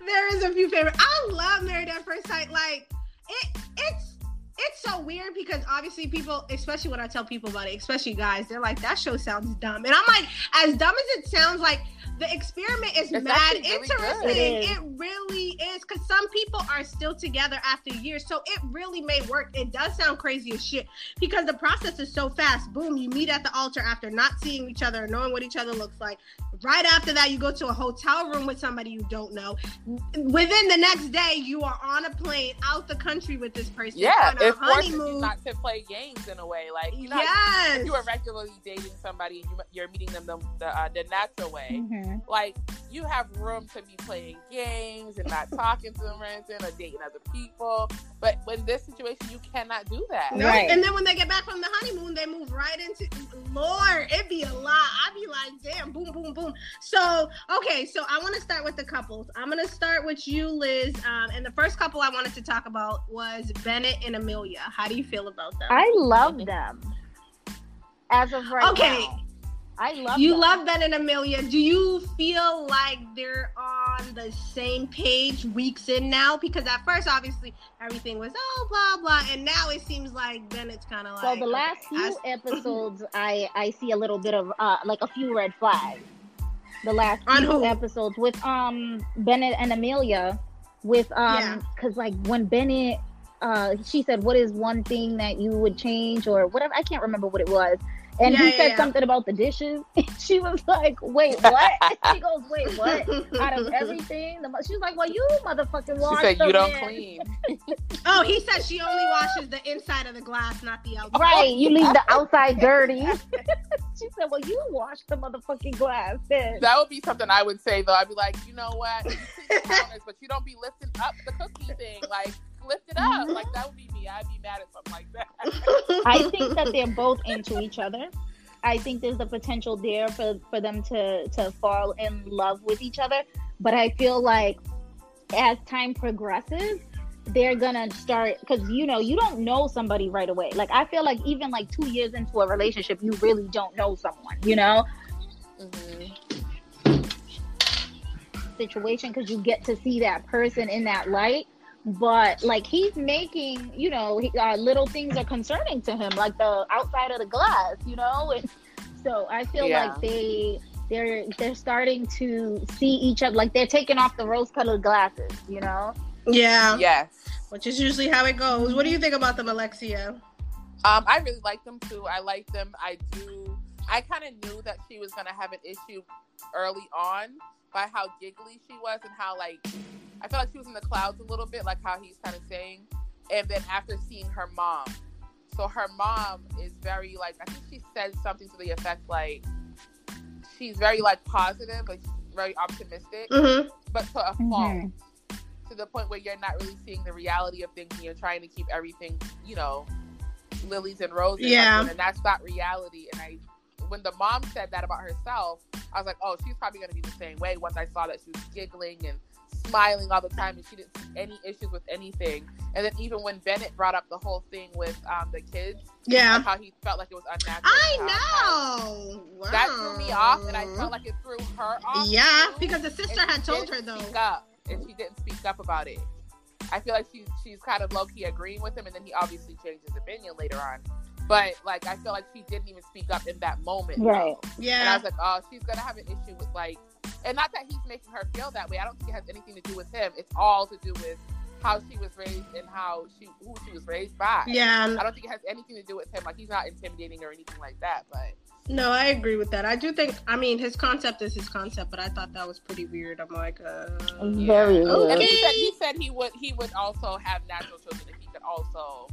S1: There is a few favorites. I love Married at First Sight. Like it, it's it's so weird because obviously people, especially when I tell people about it, especially guys, they're like, "That show sounds dumb," and I'm like, as dumb as it sounds, like the experiment is
S3: It's
S1: mad
S3: really
S1: interesting.
S3: good.
S2: It
S1: really is because some people are still together after years, so it really may work. It does sound crazy as shit because the process is so fast. Boom, you meet at the altar after not seeing each other, knowing what each other looks like. Right after that, you go to a hotel room with somebody you don't know. Within the next day, you are on a plane out the country with this person.
S3: Yeah,
S1: on a
S3: it forces you
S1: honeymoon.
S3: not to play games in a way. Like you know,
S1: yes.
S3: if you are regularly dating somebody and you, you're meeting them the the, uh, the natural way,
S2: Mhm.
S3: like you have room to be playing games and not talking to them or anything or dating other people. But in this situation, you cannot do that.
S1: No,
S2: Right.
S1: and then when they get back from the honeymoon, they move right into Lord. It'd be a lot. I'd be like, damn, boom, boom, boom. So, okay, so I want to start with the couples. I'm gonna start with you, Liz. Um, and the first couple I wanted to talk about was Bennett and Amelia. How do you feel about them?
S2: I love them. As of right
S1: Okay.
S2: now. I love
S1: you
S2: them.
S1: love Ben and Amelia. Do you feel like they're on the same page weeks in now? Because at first, obviously, everything was oh blah blah, and now it seems like Bennett's kind of like.
S2: So the last
S1: okay,
S2: few
S1: I-
S2: episodes, I I see a little bit of uh like a few red flags. The last
S1: On
S2: few
S1: who?
S2: episodes with um Bennett and Amelia, with um
S1: Yeah.
S2: because like when Bennett uh she said what is one thing that you would change or whatever I can't remember what it was. And
S1: Yeah,
S2: he said
S1: yeah.
S2: something about the dishes. (laughs) she was like, "Wait, (laughs) what?" she goes, "Wait, what?" Out of everything, the mo- she like, "Well, you motherfucking
S3: She
S2: wash
S3: said you don't
S2: in."
S3: clean. (laughs)
S1: Oh, he said she only washes the inside of the glass, not the outside.
S2: Right, you leave the outside dirty. she said, "Well, you wash the motherfucking glass." Then.
S3: That would be something I would say though. I'd be like, you know what? You clean the counters, but you don't be lifting up the cookie thing. Like lift it up. Like that would be me. I'd be mad at something like that. (laughs)
S2: I think that they're both into each other. I think there's the potential there for for them to to fall in love with each other. But I feel like as time progresses, they're gonna start because you know you don't know somebody right away. Like I feel like even like two years into a relationship, you really don't know someone. You know,
S3: Mm-hmm.
S2: situation because you get to see that person in that light. But like he's making, you know, he, uh, little things are concerning to him, like the outside of the glass, you know. (laughs) And so I feel
S3: Yeah.
S2: like they they're they're starting to see each other, like they're taking off the rose-colored glasses, you know.
S1: yeah,
S3: Yes.
S1: which is usually how it goes. What do you think about them, Alexia?
S3: Um, I really like them too. I like them. I do. I kind of knew that she was gonna have an issue early on by how giggly she was and how like I felt like she was in the clouds a little bit, like how he's kind of saying. And then after seeing her mom, so her mom is very like I think she said something to the effect like she's very like positive, like very optimistic,
S1: Mm-hmm.
S3: but to a fault
S2: Mhm.
S3: to the point where you're not really seeing the reality of things and you're trying to keep everything, you know, lilies and roses.
S1: Yeah.
S3: And that's not reality. And I, when the mom said that about herself, I was like, oh, she's probably going to be the same way once I saw that she was giggling and smiling all the time, and she didn't see any issues with anything. And then even when Bennett brought up the whole thing with um, the kids,
S1: Yeah.
S3: how he felt like it was unnatural.
S1: I know. Wow.
S3: That threw me off, and I felt like it threw her off.
S1: Yeah,
S3: too.
S1: because the sister
S3: And
S1: had
S3: she
S1: told her though.
S3: Speak up, and she didn't speak up about it. I feel like she's she's kind of low key agreeing with him, and then he obviously changed his opinion later on. But like, I feel like she didn't even speak up in that moment. though.
S2: Right.
S3: And I was like, oh, she's gonna have an issue with like, and not that he's making her feel that way. I don't think it has anything to do with him. It's all to do with how she was raised and how she who she was raised by.
S1: Yeah.
S3: I don't think it has anything to do with him. Like he's not intimidating or anything like that. But
S1: No, I agree with that. I do think. I mean, his concept is his concept, but I thought that was pretty weird. I'm like, uh,
S2: Very
S3: And
S2: weird.
S3: he said he said he would he would also have natural children if he could also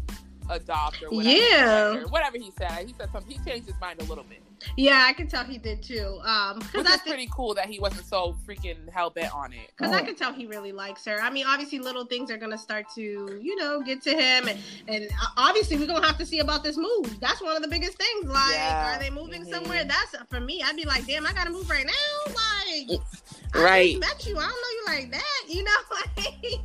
S3: adopt or whatever.
S1: Yeah.
S3: or whatever he said. He said something. He changed his mind a little bit,
S1: yeah, I can tell he did too. Um,
S3: which
S1: because
S3: is
S1: I think.
S3: pretty cool that he wasn't so freaking hell bent on it.
S1: Because I can tell he really likes her. I mean, obviously, little things are gonna start to, you know, get to him, and, and uh, obviously, we're gonna have to see about this move. That's one of the biggest things. Like,
S3: Yeah.
S1: are they moving
S3: Mhm.
S1: somewhere? That's for me. I'd be like, damn, I gotta move right now. Like, I
S3: Right.
S1: just met you. I don't know you like that. (laughs) You know, like,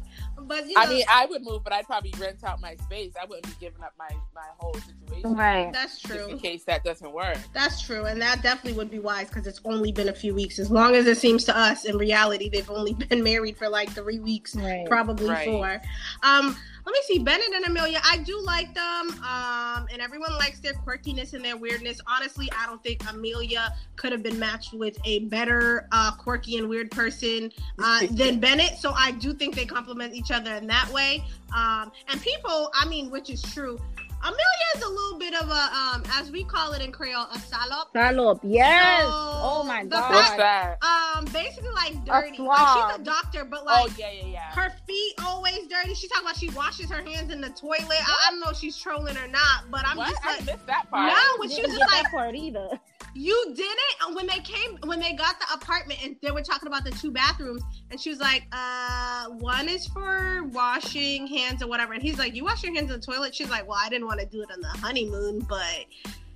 S1: but you know,
S3: I mean, I would move, but I'd probably rent out my space. I wouldn't be giving up my my whole situation
S2: Right.
S1: that's
S3: just in case that doesn't work.
S1: That's true, and that definitely would be wise because it's only been a few weeks. As long as it seems to us, in reality, they've only (laughs) been married for like three weeks.
S2: Right.
S1: probably
S3: Right.
S1: four. Um, let me see, Bennett and Amelia. I do like them, um, and everyone likes their quirkiness and their weirdness. Honestly, I don't think Amelia could have been matched with a better uh, quirky and weird person uh, (laughs) than Bennett. So I do think they complement each other in that way. Um, and people, I mean, which is true. Amelia is a little bit of a, um, as we call it in Creole, a salop.
S2: Salop. Yes.
S1: So,
S2: oh my god.
S3: What's
S1: fact-
S3: that?
S1: Um, basically like dirty. Like she's a doctor, but like
S3: oh yeah, yeah, yeah.
S1: her feet always dirty. She talking about she washes her hands in the toilet. I, I don't know if she's trolling or not, but I'm
S3: what?
S1: just
S3: I
S1: like,
S3: missed that part.
S1: no, when she was
S2: Didn't
S1: just
S2: get
S1: like,
S2: that part either.
S1: You did it. When they came, when they got the apartment, and they were talking about the two bathrooms, and she was like, uh, one is for washing hands or whatever. And he's like, you wash your hands in the toilet. She's like, well, I didn't want to do it on the honeymoon, but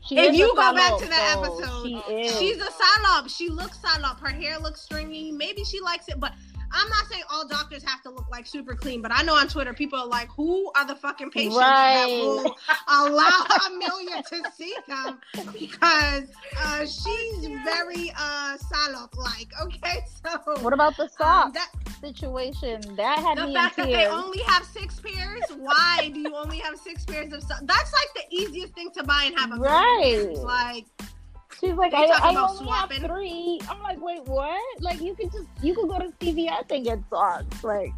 S2: She
S1: If you go back to that episode,
S2: she.
S1: She's a salop. She looks salop. Her hair looks stringy. Maybe she likes it, but I'm not saying all doctors have to look like super clean. But I know on Twitter people are like, "Who are the fucking patients that will allow Amelia to see them?" Because uh, she's very uh, salop like. Okay, (laughs) so
S2: What about the
S1: um, that,
S2: situation? That had
S1: the fact that they only have six pairs. Why do you only have six pairs of socks? That's like the easiest thing to buy and have a
S2: Right.
S1: pairs. Like.
S2: She's like, I,
S1: talking
S2: I
S1: about
S2: only
S1: swapping.
S2: have three. I'm like, wait, what? Like, you could just, you could go to CVS and get socks. Like,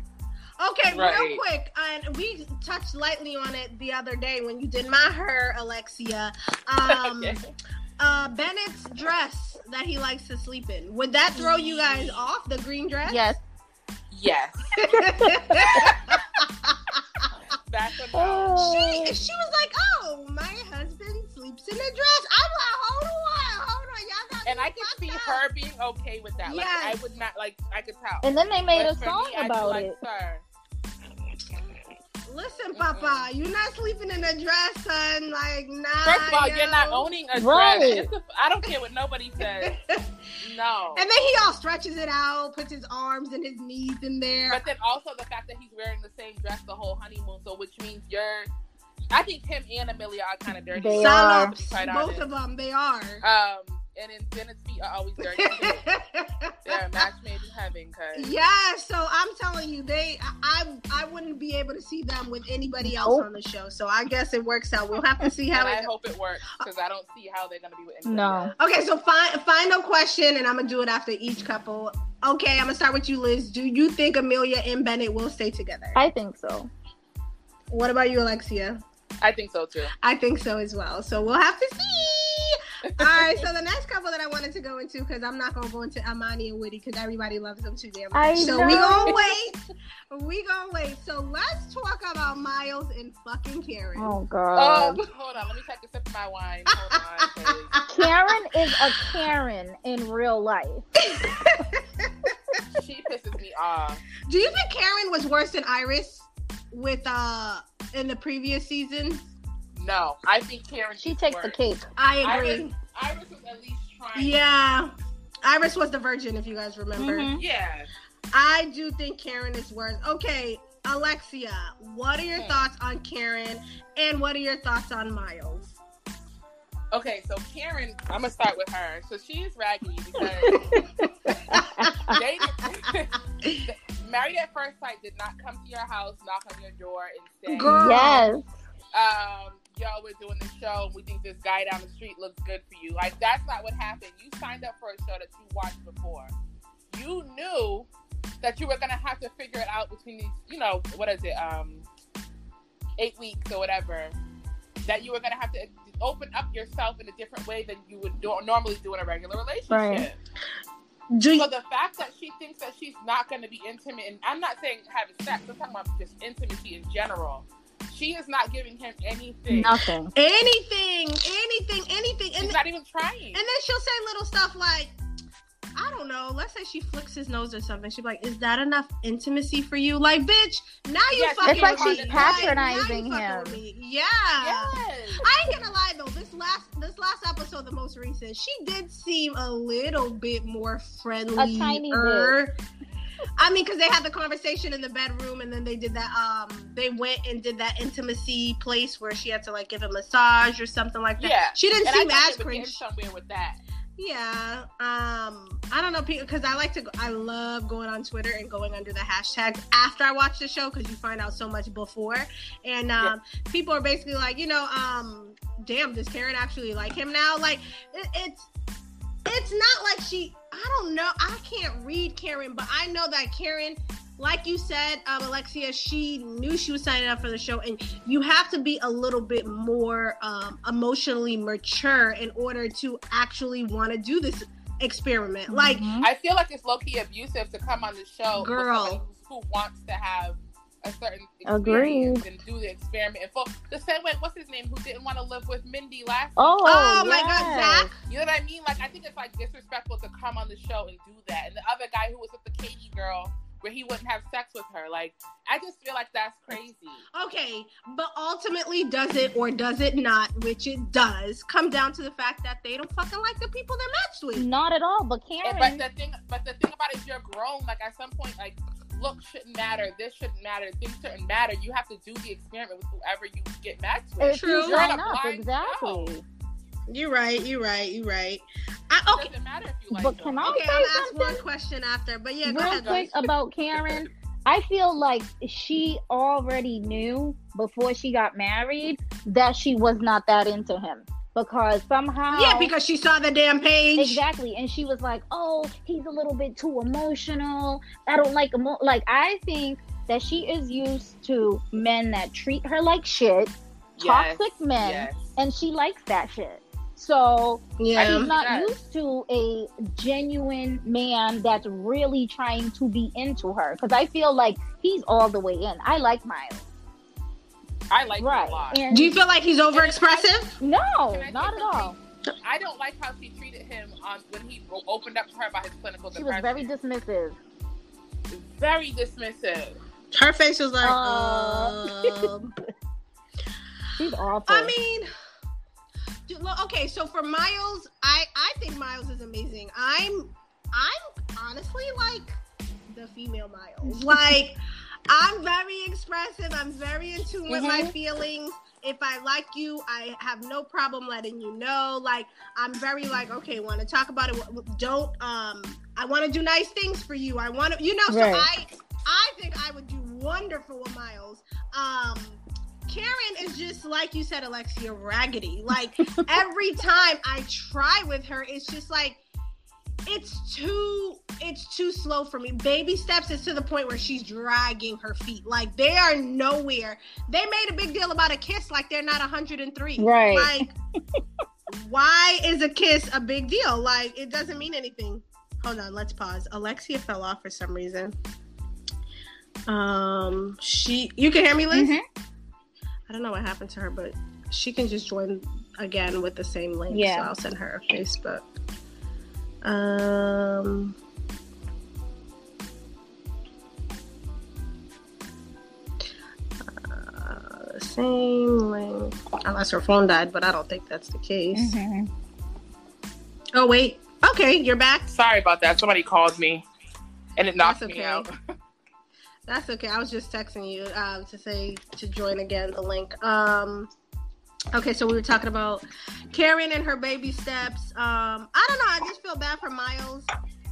S1: Okay,
S3: Right.
S1: real quick, and we touched lightly on it the other day when you did my hair, Alexia. Um,
S3: Okay. (laughs)
S1: uh, Bennett's dress that he likes to sleep in. Would that throw you guys off the green dress?
S2: yes.
S3: Yes. That's a no.
S1: She she was like, "Oh, my husband sleeps in a dress."
S3: And I can see
S1: up."
S3: her being okay with that. Like
S1: Yes.
S3: I would not like I could tell.
S2: And then they made
S3: But
S2: a song
S3: me,
S2: about
S3: like,
S2: it.
S3: Sir,
S1: Listen, Papa, you're not sleeping in a dress, son. Like, nah.
S3: First of all,
S1: yo.
S3: you're not owning a dress.
S2: Right.
S3: It's a, I don't care what nobody (laughs) says. No.
S1: And then he all stretches it out, puts his arms and his knees in there.
S3: But then also the fact that he's wearing the same dress the whole honeymoon, so which means you're. I think him and Amelia are kind of dirty.
S2: They
S3: to
S2: are.
S1: Salops, both
S3: honest.
S1: of them, they are.
S3: Um, and then Bennett's feet are always dirty. (laughs) too. They're a match made in heaven, cause
S1: yeah, so I'm telling you, they, I, I wouldn't be able to see them with anybody else
S2: Nope.
S1: on the show. So I guess it works out. We'll have to see how
S3: and I
S1: it.
S3: hope it works because I don't see how they're gonna be with anybody.
S2: No.
S3: else.
S1: Okay, so fi- final question, and I'm gonna do it after each couple. Okay, I'm gonna start with you, Liz. Do you think Amelia and Bennett will stay together?
S2: I think so.
S1: What about you, Alexia?
S3: I think so too.
S1: I think so as well. So we'll have to see. (laughs) All right. So (laughs) the next couple that I wanted to go into because I'm not gonna go into Amani and Woody because everybody loves them too damn much.
S2: I
S1: so
S2: know.
S1: we gonna (laughs) wait. We gonna wait. So let's talk about Miles and fucking Karen.
S2: Oh
S3: Oh,
S2: god.
S3: hold on. Let me take a sip of my wine. Hold on. 'cause
S2: Karen is a Karen in real life.
S3: She pisses me off.
S1: Do you think Karen was worse than Iris with uh in the previous season?
S3: No, I think Karen.
S2: She
S3: is
S2: takes the cake.
S1: I agree.
S3: Iris was at least trying.
S1: Yeah. Iris was the virgin, if you guys remember.
S2: Mhm.
S3: Yeah.
S1: I do think Karen is worse. Okay, Alexia, what are your
S3: Hmm.
S1: thoughts on Karen and what are your thoughts on Miles?
S3: Okay, so Karen, I'm gonna start with her. So she is raggedy (laughs) because they (laughs) married at first sight did not come to your house, knock on your door, and say,
S1: Girl.
S2: yes.
S3: um, yo, we're doing this show. and We think this guy down the street looks good for you. Like that's not what happened. You signed up for a show that you watched before. You knew that you were gonna have to figure it out between these, you know, what is it, um, eight weeks or whatever. That you were gonna have to open up yourself in a different way than you would do- normally do in a regular relationship.
S2: Right.
S1: You,
S3: So the fact that she thinks that she's not going to be intimate, and I'm not saying having sex, I'm talking about just intimacy in general. She is not giving him anything.
S2: Nothing.
S1: anything, anything, anything, and,
S3: She's not even trying.
S1: and then she'll say little stuff like, I don't know. Let's say she flicks his nose or something. She'll be like, "Is that enough intimacy for you?" Like, bitch, now you
S3: Yes,
S1: fucking.
S2: It's like she's patronizing
S1: now
S2: him.
S1: with me. Yeah.
S3: yes.
S1: I ain't gonna lie though. This last this last episode, the most recent, she did seem a little bit more friendly.
S2: A tiny
S1: I mean, because they had the conversation in the bedroom, and then they did that. Um, they went and did that intimacy place where she had to like give a massage or something like that.
S3: Yeah.
S1: she didn't
S3: And
S1: seem as cringe.
S3: somewhere with that.
S1: Yeah. Um, I don't know, because I like to. I love going on Twitter and going under the hashtag after I watch the show because you find out so much before. And um, people are basically like, you know, um, damn, does Karen actually like him now? Like, it, it's it's not like she. I don't know. I can't read Karen, but I know that Karen. Like you said, um, Alexia, she knew she was signing up for the show, and you have to be a little bit more um, emotionally mature in order to actually want to do this experiment. Like,
S2: Mhm.
S3: I feel like it's low key abusive to come on the show
S1: Girl.
S3: who wants to have a certain
S2: Agreed.
S3: experience and do the experiment. And for the same way, what's his name, who didn't want to live with Mindy last
S2: Oh,
S1: oh, my God. Zach.
S3: You know what I mean? Like, I think it's like disrespectful to come on the show and do that. And the other guy who was with the Katie girl, where he wouldn't have sex with her, like, I just feel like that's crazy.
S1: Okay, but ultimately, does it or does it not, which it does, come down to the fact that they don't fucking like the people they're matched with.
S2: Not at all. But
S3: And,
S2: Karen,
S3: but the thing, but the thing about it is, you're grown. Like, at some point, like, look shouldn't matter. This shouldn't matter. Things shouldn't matter. You have to do the experiment with whoever you get matched with.
S2: if
S1: True.
S2: you
S3: You're
S2: sign
S3: on
S2: up, exactly.
S3: show.
S1: You're right. You're right. You're right. I,
S3: It
S1: okay.
S3: doesn't matter if you like
S2: But
S3: them.
S2: can I
S1: Okay,
S2: say
S1: I'll ask one question after, but yeah, go
S2: Real
S1: ahead.
S2: quick
S1: guys.
S2: about Karen. I feel like she already knew before she got married that she was not that into him because somehow
S1: Yeah, because she saw the damn page.
S2: exactly and she was like oh he's a little bit too emotional i don't like emo-. like i think that she is used to men that treat her like shit
S3: Yes,
S2: toxic men
S3: yes.
S2: and she likes that shit so
S1: Yeah.
S2: she's not
S3: Yes.
S2: used to a genuine man that's really trying to be into her because i feel like he's all the way in i like miles
S3: I like
S2: right
S3: it a lot.
S2: and
S1: Do you feel like he's overexpressive?
S2: no
S3: Can I say
S2: not at all?
S3: I don't like how she treated him on when he opened up to her about his clinical
S2: she was very dismissive
S3: very dismissive.
S1: Her face was like,
S2: Uh.
S1: um. (laughs)
S2: she's awful
S1: I mean, okay. So for Miles, I I think Miles is amazing. I'm I'm honestly like the female Miles. (laughs) Like I'm very expressive. I'm very in tune with my
S2: Mhm.
S1: feelings. If I like you, I have no problem letting you know. Like I'm very like, okay, want to talk about it? Don't um, I want to do nice things for you. I want to, you know. So
S2: Right.
S1: I I think I would do wonderful with Miles. Um, Karen is just like you said, Alexia, raggedy. Like (laughs) every time I try with her, it's just like it's too it's too slow for me. Baby steps is to the point where she's dragging her feet. Like they are nowhere. They made a big deal about a kiss like they're not 103.
S2: Right.
S1: Like (laughs) why is a kiss a big deal? Like it doesn't mean anything. Hold on, let's pause. Alexia fell off for some reason. Um she you can hear me, Liz?
S2: Mhm.
S1: I don't know what happened to her, but she can just join again with the same link.
S2: Yeah.
S1: So I'll send her a Facebook. Um. uh, same link. Unless her phone died, but I don't think that's the case.
S2: Mhm.
S1: Oh wait. Okay, you're back.
S3: Sorry about that. Somebody called me. and it knocked
S1: That's
S3: me
S1: okay.
S3: out. (laughs) (laughs)
S1: That's okay. I was just texting you um, to say to join again the link. Um, okay, so we were talking about Karen and her baby steps. Um, I don't know. I just feel bad for Miles.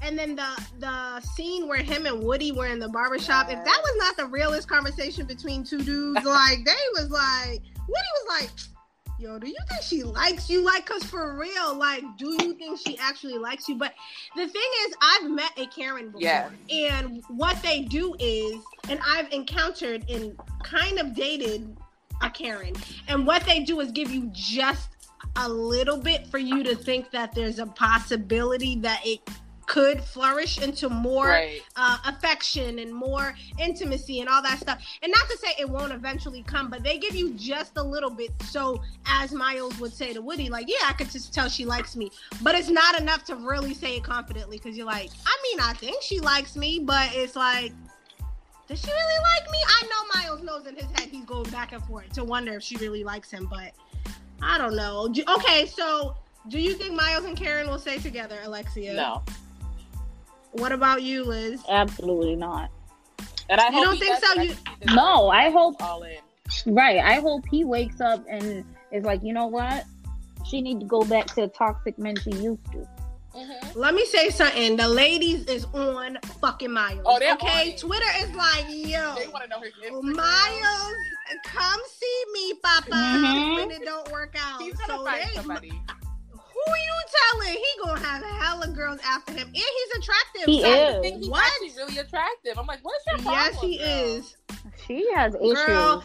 S1: And then the the scene where him and Woody were in the barbershop. If that was not the realest conversation between two dudes, (laughs) like they was like Woody was like, "Yo, do you think she likes you? Like, cause for real, like, do you think she actually likes you?" But the thing is, I've met a Karen before,
S3: Yeah.
S1: and what they do is, and I've encountered and kind of dated a Karen, and what they do is give you just a little bit for you to think that there's a possibility that it could flourish into more
S3: right.
S1: uh, affection and more intimacy and all that stuff. And not to say it won't eventually come, but they give you just a little bit. So, as Miles would say to Woody, like, yeah, I could just tell she likes me, but it's not enough to really say it confidently because you're like, I mean, I think she likes me, but it's like, does she really like me? I know Miles knows in his head he's going back and forth to wonder if she really likes him, but I don't know. Do- okay, so do you think Miles and Karen will stay together, Alexia?
S3: No.
S1: What about you, Liz?
S2: Absolutely not.
S3: And I
S1: You don't think so? You-
S3: I think he
S2: No, I hope-
S3: all in.
S2: Right. I hope he wakes up and is like, you know what? She need to go back to the toxic men she used to.
S3: Mhm.
S1: Let me say something. The ladies is on fucking Miles.
S3: Oh,
S1: okay.
S3: on.
S1: Twitter is like, yo,
S3: They want to know his Instagram.
S1: Miles, come see me, Papa.
S2: Mhm.
S1: When it don't work out.
S3: He's gonna
S1: so
S3: find
S1: they,
S3: somebody.
S1: who you telling? He gonna have hella girls after him, and he's attractive.
S2: He
S1: so
S3: I
S2: is.
S3: think he's
S1: What?
S3: actually really attractive. I'm like, what's your problem?
S1: Yes, he
S3: girl?
S1: is.
S2: She has issues.
S1: Girl,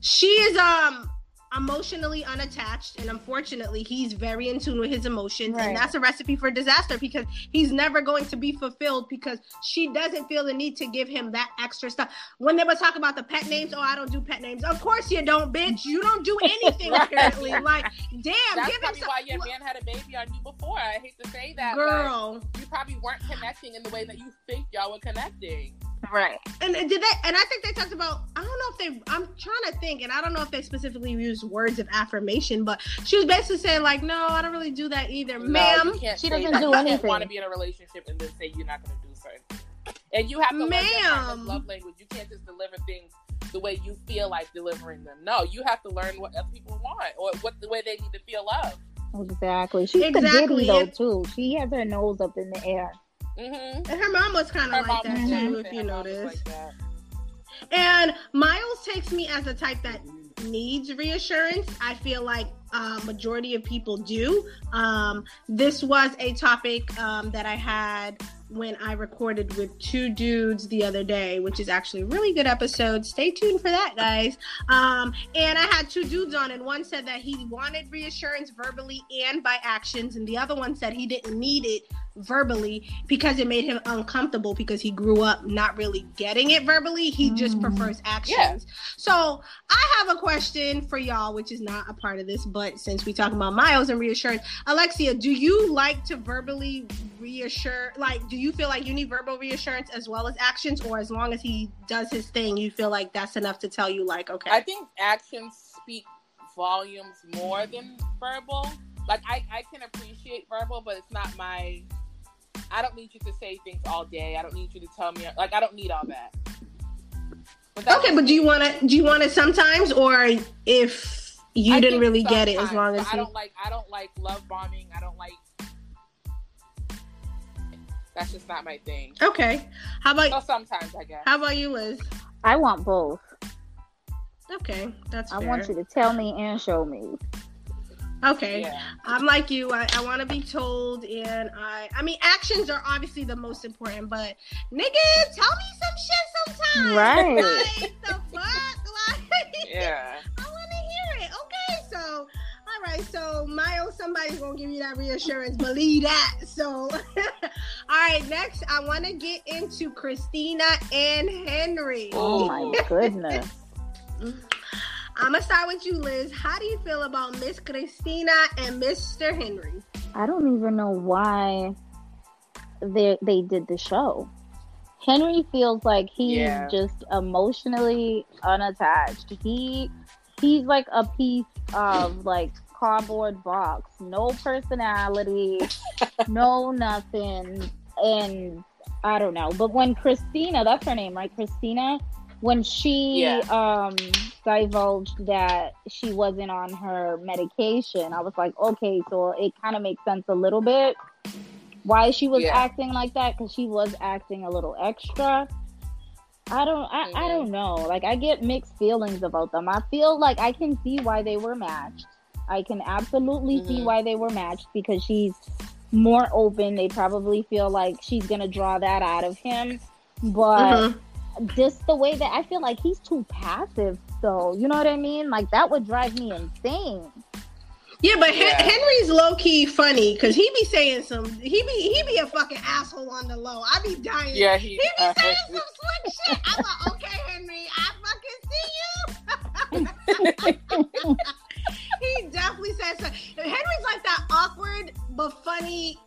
S1: she is um emotionally unattached and unfortunately he's very in tune with his emotions
S2: Right.
S1: and that's a recipe for disaster because he's never going to be fulfilled because she doesn't feel the need to give him that extra stuff when they were talking about the pet names oh i don't do pet names of course you don't bitch you don't do anything (laughs) (laughs)
S3: Right.
S1: apparently like damn
S3: That's
S1: give him
S3: probably
S1: some
S3: why your man had a baby on you before. I hate to say that,
S1: girl
S3: but you probably weren't connecting in the way that you think y'all were connecting.
S2: Right.
S1: and and did they and i think they talked about i don't know if they i'm trying to think and i don't know if they specifically used words of affirmation but she was basically saying like no i don't really do that either
S3: No,
S1: ma'am
S2: she doesn't
S3: that.
S2: do
S3: you
S2: anything.
S3: want to be in a relationship and then say you're not going to do certain. And you have to learn your
S1: Ma'am.
S3: love language. You can't just deliver things the way you feel like delivering them. No, you have to learn what other people want or what the way they need to feel loved.
S2: Exactly. She's
S1: Exactly.
S2: the ditty though too. She has her nose up in the air.
S3: Mm-hmm.
S1: and her mom was kind of like that too if you
S3: Her mom was
S1: notice
S3: like.
S1: And Miles takes me as a type that needs reassurance. I feel like uh, majority of people do. Um, this was a topic um, that I had when I recorded with two dudes the other day, which is actually a really good episode. Stay tuned for that, guys. Um, and I had two dudes on, and one said that he wanted reassurance verbally and by actions, and the other one said he didn't need it verbally because it made him uncomfortable because he grew up not really getting it verbally. He just
S2: Mm.
S1: prefers actions. So I have a question for y'all, which is not a part of this, but since we talk about Miles and reassurance, Alexia, do you like to verbally reassure? Like, do you feel like you need verbal reassurance as well as actions, or as long as he does his thing, you feel like that's enough to tell you, like, okay,
S3: I think actions speak volumes more than verbal. Like I, I can appreciate verbal, but it's not my. I don't need you to say things all day. I don't need you to tell me. Like I don't need all that. But
S1: okay, but do you want to? Do you want it sometimes, or if you
S3: I
S1: didn't really get it, as long as
S3: I
S1: you,
S3: don't like. I don't like love bombing. I don't like. That's just not my thing.
S1: okay. How
S3: So
S1: about
S3: sometimes I guess.
S1: how about you, Liz?
S2: I want both.
S1: Okay, that's
S2: I
S1: fair.
S2: want you to tell me and show me.
S1: Okay.
S3: Yeah.
S1: I'm like you. I, I want to be told, and I. I mean, actions are obviously the most important, but nigga, tell me some shit sometimes.
S2: Right.
S1: Like the fuck, (laughs) like
S3: Yeah.
S1: I want to hear it. Okay, so all right, so Miles, somebody's gonna give you that reassurance. Believe that. So, (laughs) all right, next I want to get into Christina and Henry.
S2: Oh my (laughs) goodness. Mm-hmm.
S1: I'm gonna start with you, Liz. How do you feel about Miss Christina and Mr. Henry?
S2: I don't even know why they they did the show. Henry feels like he's
S3: Yeah.
S2: just emotionally unattached. He he's like a piece of like cardboard box, no personality, (laughs) no nothing, and I don't know. But when Christina, that's her name, right? Christina, when she
S3: Yeah.
S2: um divulged that she wasn't on her medication, I was like, okay, so it kind of makes sense a little bit why she was
S3: Yeah.
S2: acting like that because she was acting a little extra. I don't I, I
S3: Mhm.
S2: don't know. Like I get mixed feelings about them. I feel like I can see why they were matched. I can absolutely see
S3: Mhm.
S2: why they were matched because she's more open. They probably feel like she's gonna draw that out of him. But
S1: Mhm.
S2: Just the way that I feel like he's too passive so you know what I mean? Like that would drive me insane.
S1: Yeah, but Hen-
S3: Yeah.
S1: Henry's low key funny because he be saying some. He be he be a fucking asshole on the low. I be dying.
S3: Yeah, he.
S1: He be saying some slick shit. I'm like, okay, Henry, I fucking see you. (laughs) he definitely says so. Henry's like that awkward but funny,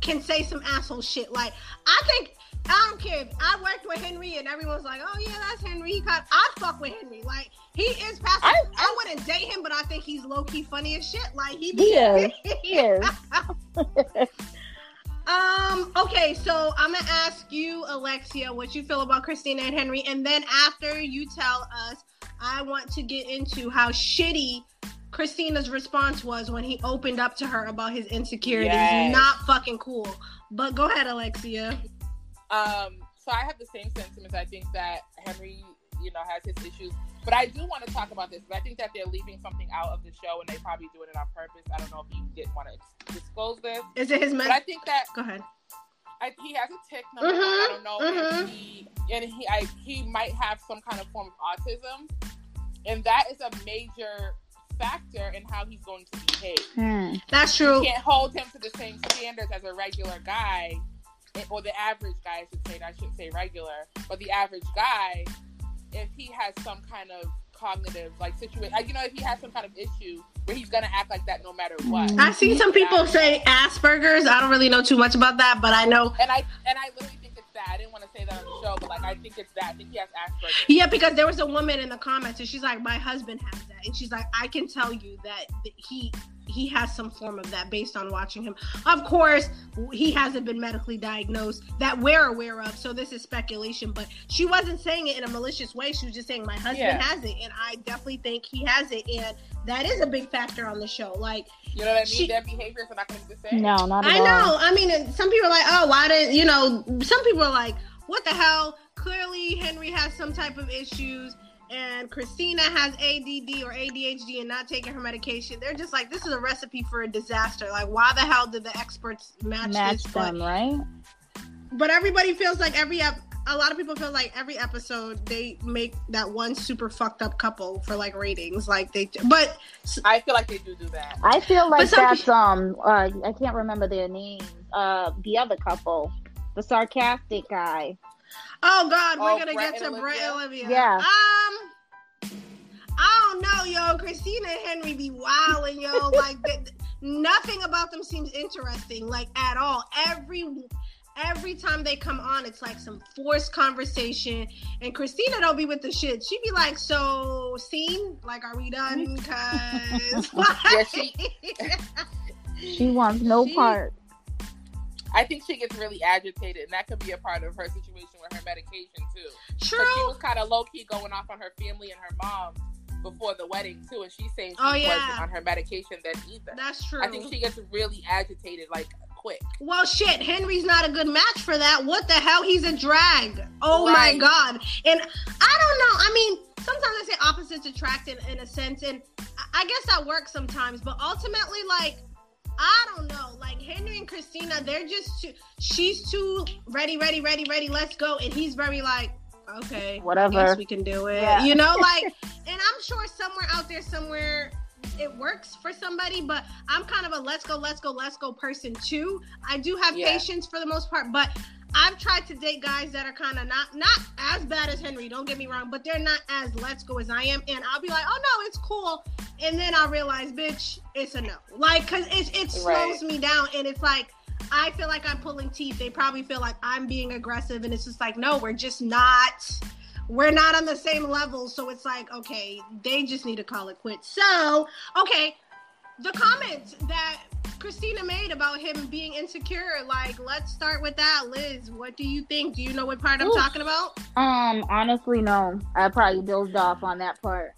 S1: can say some asshole shit. Like I think I don't care. I worked with Henry and everyone's like, oh yeah, that's Henry. He got I fuck with Henry. Like he is passive. I,
S3: I-
S1: wouldn't date him, but I think he's low key funny as shit. Like he be
S2: is. (laughs) (laughs)
S1: Um, okay, so I'm gonna ask you, Alexia, what you feel about Christina and Henry, and then after you tell us, I want to get into how shitty Christina's response was when he opened up to her about his insecurities.
S3: Yes.
S1: Not fucking cool. But go ahead, Alexia.
S3: Um, so I have the same sentiments. I think that Henry, you know, has his issues. But I do want to talk about this. But I think that they're leaving something out of the show, and they probably doing it on purpose. I don't know if you didn't want to disclose this,
S1: Is it his
S3: but? I think that
S1: Go ahead.
S3: I, he has a tick. Number one, I don't know
S1: mhm.
S3: if he and he I, he might have some kind of form of autism, and that is a major factor in how he's going to behave.
S2: Hmm.
S1: That's
S3: You
S1: true.
S3: can't hold him to the same standards as a regular guy, or the average guy, I should say. I shouldn't say regular, but the average guy, if he has some kind of cognitive like situation, you know, if he has some kind of issue where he's gonna act like that no matter what.
S1: I've seen some people say Asperger's. I don't really know too much about that, but I know
S3: And I and I literally think it's that. I didn't want to say that on the show, but like I think it's that. I think he has Asperger's.
S1: Yeah, because there was a woman in the comments and she's like, My husband has that. And she's like, I can tell you that he he has some form of that based on watching him. Of course, he hasn't been medically diagnosed that we're aware of, so this is speculation, but she wasn't saying it in a malicious way. She was just saying my husband
S3: Yeah.
S1: has it, and I definitely think he has it, and that is a big factor on the show. Like
S3: You know what I mean?
S1: She-
S3: Their behaviors are not going to be the same.
S2: No, not at
S1: I
S2: all.
S1: know. I mean, some people are like, oh, why did you know? Some people are like, what the hell? Clearly, Henry has some type of issues, and Christina has ADD or ADHD and not taking her medication. They're just like, this is a recipe for a disaster. Like, why the hell did the experts match,
S2: Match
S1: this?
S2: them,
S1: But,
S2: right?
S1: but everybody feels like every ep- a lot of people feel like every episode they make that one super fucked up couple for like ratings. Like they, but
S3: I feel like they do do that.
S2: I feel like
S1: some
S2: that's um uh I can't remember their names. Uh the other couple. The sarcastic guy.
S1: Oh God,
S3: Oh,
S1: we're gonna
S3: Brett
S1: get to
S3: and
S1: Brett and
S2: Yeah.
S1: Olivia. Um, I don't know, yo. Christina and Henry be wilding, yo. (laughs) Like th- th- nothing about them seems interesting, like at all. Every every time they come on, it's like some forced conversation. And Christina don't be with the shit. She be like, "So, scene? Like, are we done? (laughs) Cause
S3: Yeah, she- (laughs)
S2: She wants no
S3: She-
S2: part.
S3: I think she gets really agitated, and that could be a part of her situation with her medication too.
S1: true.
S3: She was kind of low key going off on her family and her mom before the wedding too, and she's saying she
S1: Oh, yeah.
S3: wasn't on her medication then either.
S1: That's true.
S3: I think she gets really agitated like quick.
S1: Well, shit, Henry's not a good match for that. What the hell? He's a drag. Oh my god. And I don't know. I mean, sometimes I say opposites attract in, in a sense, and I guess that works sometimes. But ultimately, like, I don't know. Like Henry and Christina, they're just too. She's too ready, ready, ready, ready. Let's go, and he's very like, okay,
S2: Whatever.
S1: Yes, we can do it.
S2: Yeah.
S1: You know, (laughs) like, and I'm sure somewhere out there, somewhere it works for somebody, but I'm kind of a let's go, let's go, let's go person too. I do have
S3: Yeah.
S1: patience for the most part, but I've tried to date guys that are kind of not not as bad as Henry. Don't get me wrong, but they're not as let's go as I am, and I'll be like, oh no, it's cool, and then I'll realize, bitch, it's a no. Like, cause it it slows
S3: Right.
S1: me down, and it's like. I feel like I'm pulling teeth. They probably feel like I'm being aggressive, and it's just like, no, we're just not we're not on the same level. So it's like, okay, they just need to call it quits. So, okay, the comments that Christina made about him being insecure. Like, let's start with that. Liz, what do you think? Do you know what part I'm talking about?
S2: Um, honestly, no. I probably dozed off on that part.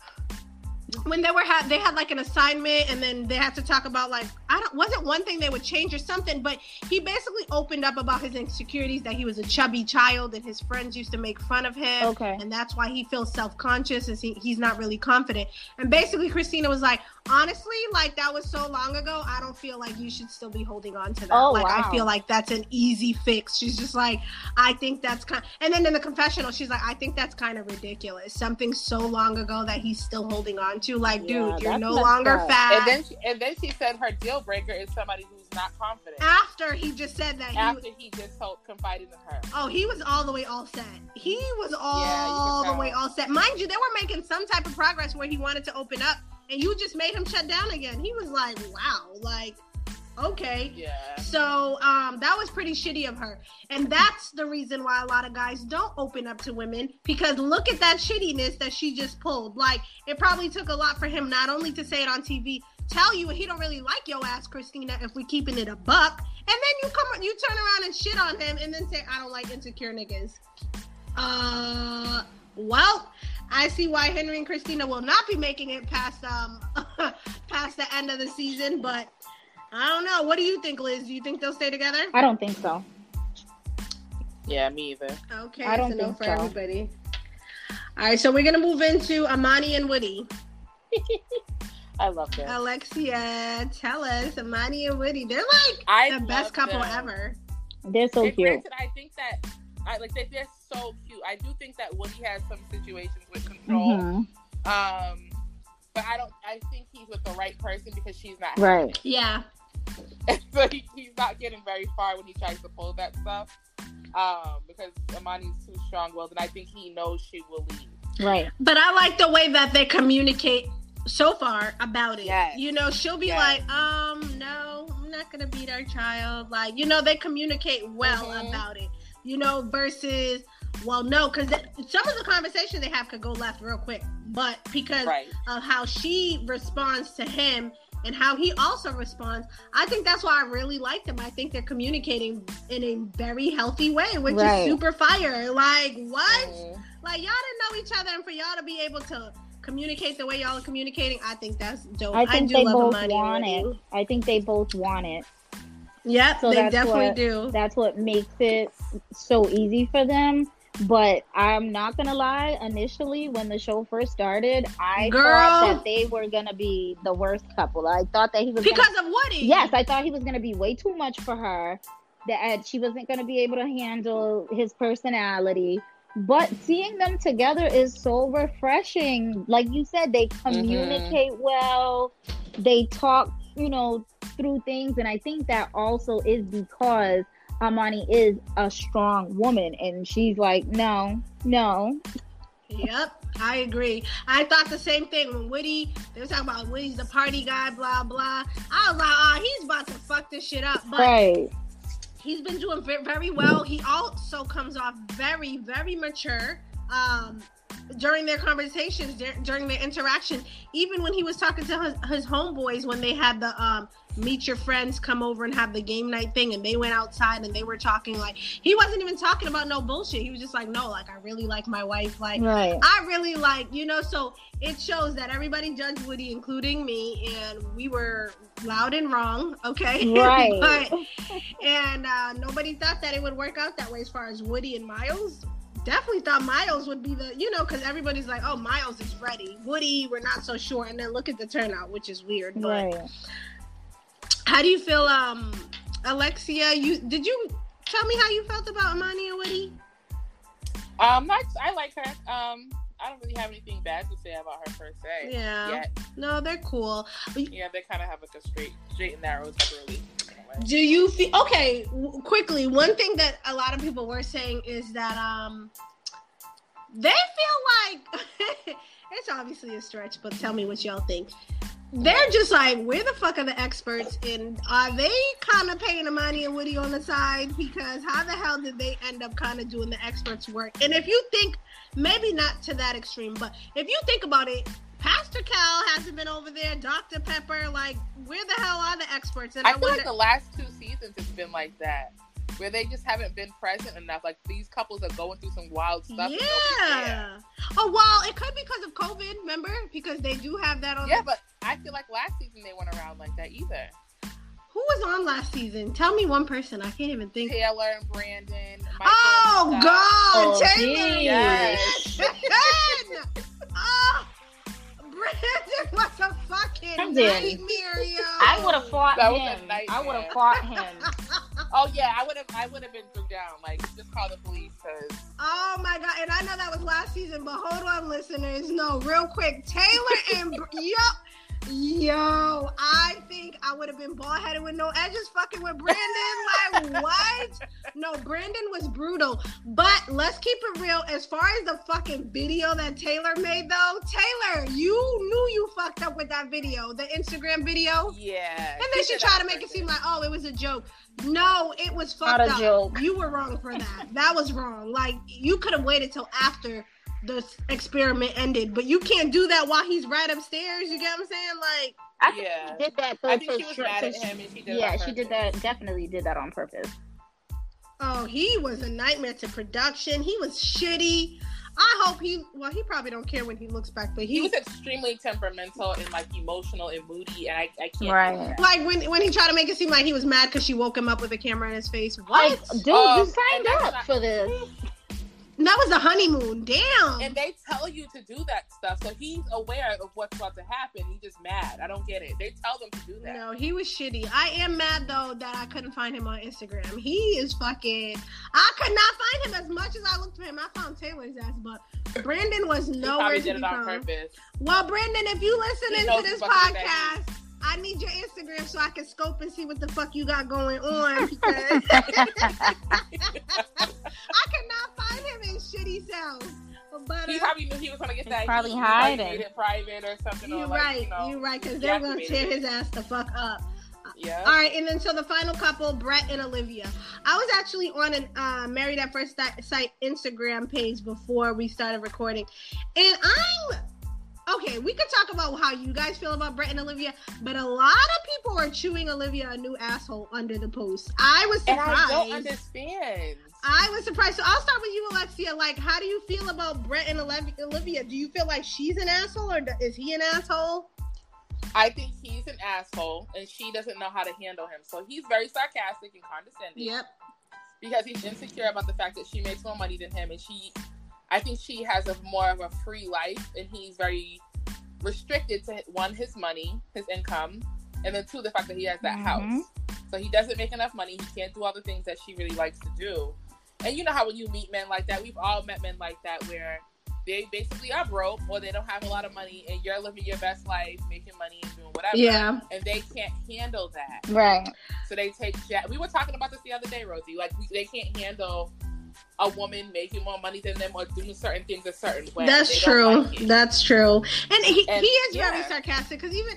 S1: When they were had they had like an assignment and then they had to talk about like I don't wasn't one thing they would change or something, but he basically opened up about his insecurities that he was a chubby child and his friends used to make fun of him.
S2: Okay.
S1: and that's why he feels self-conscious and he, he's not really confident and basically christina was like honestly like that was so long ago i don't feel like you should still be holding on to that
S2: Oh,
S1: like
S2: wow.
S1: i feel like that's an easy fix she's just like i think that's kind and then in the confessional she's like i think that's kind of ridiculous something so long ago that he's still holding on to like
S2: Yeah,
S1: dude you're no longer
S2: up.
S1: fat
S3: And then she, and then she said her deal breaker is somebody who's not confident.
S1: after he just said that he
S3: After he just told confided in her.
S1: Oh, he was all the way all set. He was all
S3: you
S1: the way all set. Mind you, they were making some type of progress where he wanted to open up, and you just made him shut down again. He was like, "Wow, like, okay."
S3: Yeah.
S1: So um, that was pretty shitty of her, and that's the reason why a lot of guys don't open up to women because look at that shittiness that she just pulled. Like it probably took a lot for him not only to say it on TV, tell you he don't really like your ass, Christina, if we're keeping it a buck, and then you come, you turn around and shit on him, and then say I don't like insecure niggas. Uh, well. I see why Henry and Christina will not be making it past um (laughs) past the end of the season, but I don't know. What do you think, Liz? Do you think they'll stay together?
S2: I don't think so.
S3: Yeah, me either.
S1: Okay,
S2: I don't
S1: it's a no for
S2: so.
S1: everybody. All right, so we're gonna move into Amani and Woody. (laughs)
S3: I love them.
S1: Alexia, tell us, Amani and Woody. They're like
S3: I
S1: the best couple
S3: them.
S1: ever.
S2: They're so
S3: And
S2: cute.
S3: granted, I think that I like they, they're so cute. I do think that Woody has some situations with control.
S2: Mhm.
S3: Um, but I don't. I think he's with the right person because she's not.
S2: Right.
S1: Yeah, (laughs)
S3: so he, he's not getting very far when he tries to pull that stuff. Um, because Amani's too strong-willed, and I think he knows she will leave.
S2: Right.
S1: but I like the way that they communicate so far about it.
S3: Yes.
S1: You know, she'll be
S3: Yes.
S1: like, um, no, I'm not gonna beat our child. Like, you know, they communicate well
S3: Mhm.
S1: about it. You know, versus, well, no, because some of the conversation they have could go left real quick. But because
S3: Right.
S1: of how she responds to him and how he also responds. I think that's why I really like them. I think they're communicating in a very healthy way, which
S2: Right.
S1: is super fire. Like, what?
S3: Mhm.
S1: Like, y'all didn't know each other, and for y'all to be able to communicate the way y'all are communicating, I think that's dope.
S2: I think
S1: do
S2: they
S1: love
S2: both
S1: Amani and
S2: want it.
S1: Woody.
S2: I think they both want it.
S1: Yep,
S2: So
S1: they definitely
S2: what-
S1: do.
S2: That's what makes it so easy for them. But I'm not gonna lie. Initially, when the show first started, I
S1: Girl.
S2: thought that they were gonna be the worst couple. I thought that he was gonna
S1: Because of Woody.
S2: Yes, I thought he was going to be way too much for her. That she wasn't going to be able to handle his personality. But seeing them together is so refreshing. Like you said, they mm-hmm. communicate well. They talk, you know, through things, and I think that also is because Amani is a strong woman, and she's like, no, no,
S1: Yep, I agree. I thought the same thing when Woody. They were talking about Woody's the party guy, blah blah. I was like, oh, he's about to fuck this shit up. But
S2: right,
S1: he's been doing very well. He also comes off very, very mature. Um, during their conversations, during their interaction, even when he was talking to his, his homeboys when they had the um, meet your friends, come over and have the game night thing, and they went outside and they were talking like he wasn't even talking about no bullshit. He was just like, no, like I really like my wife, like
S2: right,
S1: I really like, you know, so it shows that everybody judged Woody, including me, and we were loud and wrong, okay? (laughs)
S2: Right.
S1: but and uh, nobody thought that it would work out that way as far as Woody and Miles. Definitely thought Miles would be the, you know, because everybody's like, oh, Miles is ready. Woody, we're not so sure. And then look at the turnout, which is weird. But
S2: right.
S1: How do you feel, um, Alexia? You did you tell me how you felt about Amani and Woody?
S3: Um, I, I like her. Um, I don't really have anything bad to say about her per se.
S1: Yeah.
S3: Yet.
S1: No, they're cool.
S3: Yeah, they kind of have like a straight, straight and narrow type of relationship in a way.
S1: Do you feel okay? w- Quickly, one thing that a lot of people were saying is that um, they feel like (laughs) it's obviously a stretch, but tell me what y'all think. They're just like, where the fuck are the experts? And are they kind of paying Amani and Woody on the side? Because how the hell did they end up kind of doing the experts' work? And if you think, maybe not to that extreme, but if you think about it, Pastor Cal hasn't been over there. Dr. Pepper, like, where the hell are the experts? And
S3: I feel
S1: wonder-
S3: like the last two seasons it's been like that, where they just haven't been present enough. Like these couples are going through some wild stuff. and nobody's there.
S1: yeah. Oh well, it could be because of COVID. Remember, because they do have that on.
S3: Yeah, but I feel like last season they weren't around like that either.
S1: Who was on last season? Tell me one person. I can't even think.
S3: Taylor and Brandon. Michael
S1: Oh
S3: and
S1: God,
S2: Oh,
S1: Taylor!
S3: Yes. (laughs)
S1: oh, (laughs) Brandon was a fucking
S2: Brandon.
S1: nightmare, yo.
S2: I would have fought
S3: That was a
S2: him. I would have fought him. (laughs)
S3: Oh yeah, I would have. I would have been through down. Like just call the police because
S1: Oh my god! And I know that was last season, but hold on, listeners. No, real quick, Taylor and Br- (laughs) yo, yo, I think I would have been bald headed with no edges, fucking with Brandon. (laughs) Like what? No, Brandon was brutal. But let's keep it real. As far as the fucking video that Taylor made, though, Taylor, you knew you fucked up with that video, the Instagram video.
S3: yeah.
S1: And then she
S3: did
S1: tried to make it seem like, oh, it was a joke. No, it was fucked
S2: Not a
S1: up.
S2: joke.
S1: You were wrong for that. that was wrong. Like you could have waited till after the experiment ended, but you can't do that while he's right upstairs. You get what I'm saying? Like,
S2: I think
S3: Yeah.
S2: she did that. Though,
S3: I think
S2: to
S3: she was
S2: tr-
S3: mad at him and she did.
S2: Yeah, she did that. Definitely did that on purpose.
S1: oh, he was a nightmare to production. He was shitty. I hope he. Well, he probably don't care when he looks back, but
S3: He
S1: he.
S3: was extremely temperamental and like emotional and moody, and I, I can't.
S2: Right.
S1: like when when he tried to make it seem like he was mad because she woke him up with a camera in his face. What?
S2: Like, dude,
S3: Oh,
S2: you
S3: um,
S2: signed up
S3: not-
S2: for this.
S1: That was a honeymoon. Damn.
S3: And they tell you to do that stuff, so he's aware of what's about to happen. He's just mad. I don't get it. They tell them to do that.
S1: No, he was shitty. I am mad though that I couldn't find him on Instagram. He is fucking. I could not find him as much as I looked for him. I found Taylor's ass, but Brandon was
S3: He
S1: nowhere
S3: probably
S1: to be
S3: it on
S1: found.
S3: purpose.
S1: Well, Brandon, if you
S3: He
S1: listening to this podcast, I need your Instagram so I can scope and see what the fuck you got going (laughs) on. Because (laughs) I could not find him in shitty cells. But
S3: He
S1: uh,
S3: probably knew he was gonna get that.
S2: probably
S3: heat. He, like,
S2: hiding.
S3: made it private or something.
S1: you're
S3: or, like,
S1: right.
S3: You know,
S1: you're right. Because they're gonna tear his ass the fuck up.
S3: Yeah.
S1: All right, and then so the final couple, Brett and Olivia. I was actually on an uh, Married at First Sight Instagram page before we started recording, and I'm okay. We could talk about how you guys feel about Brett and Olivia, but a lot of people are chewing Olivia a new asshole under the post. I was surprised. And.
S3: I don't understand.
S1: I was surprised. So I'll start with you, Alexia. Like, how do you feel about Brett and Olivia? Do you feel like she's an asshole or is he an asshole?
S3: I think he's an asshole, and she doesn't know how to handle him. So he's very sarcastic and condescending.
S1: Yep.
S3: because he's insecure about the fact that she makes more money than him and she I think she has a more of a free life and he's very restricted to one his money, his income, and then two the fact that he has that
S2: Mhm.
S3: house. So he doesn't make enough money, he can't do all the things that she really likes to do. And you know how when you meet men like that, we've all met men like that where they basically are broke or they don't have a lot of money and you're living your best life, making money and doing whatever.
S1: Yeah.
S3: And they can't handle that.
S2: Right.
S3: So they take ja- we were talking about this the other day, Rosie. Like they can't handle a woman making more money than them or doing certain things a certain way.
S1: That's true.
S3: like.
S1: That's true. And he,
S3: And-
S1: he is very sarcastic because even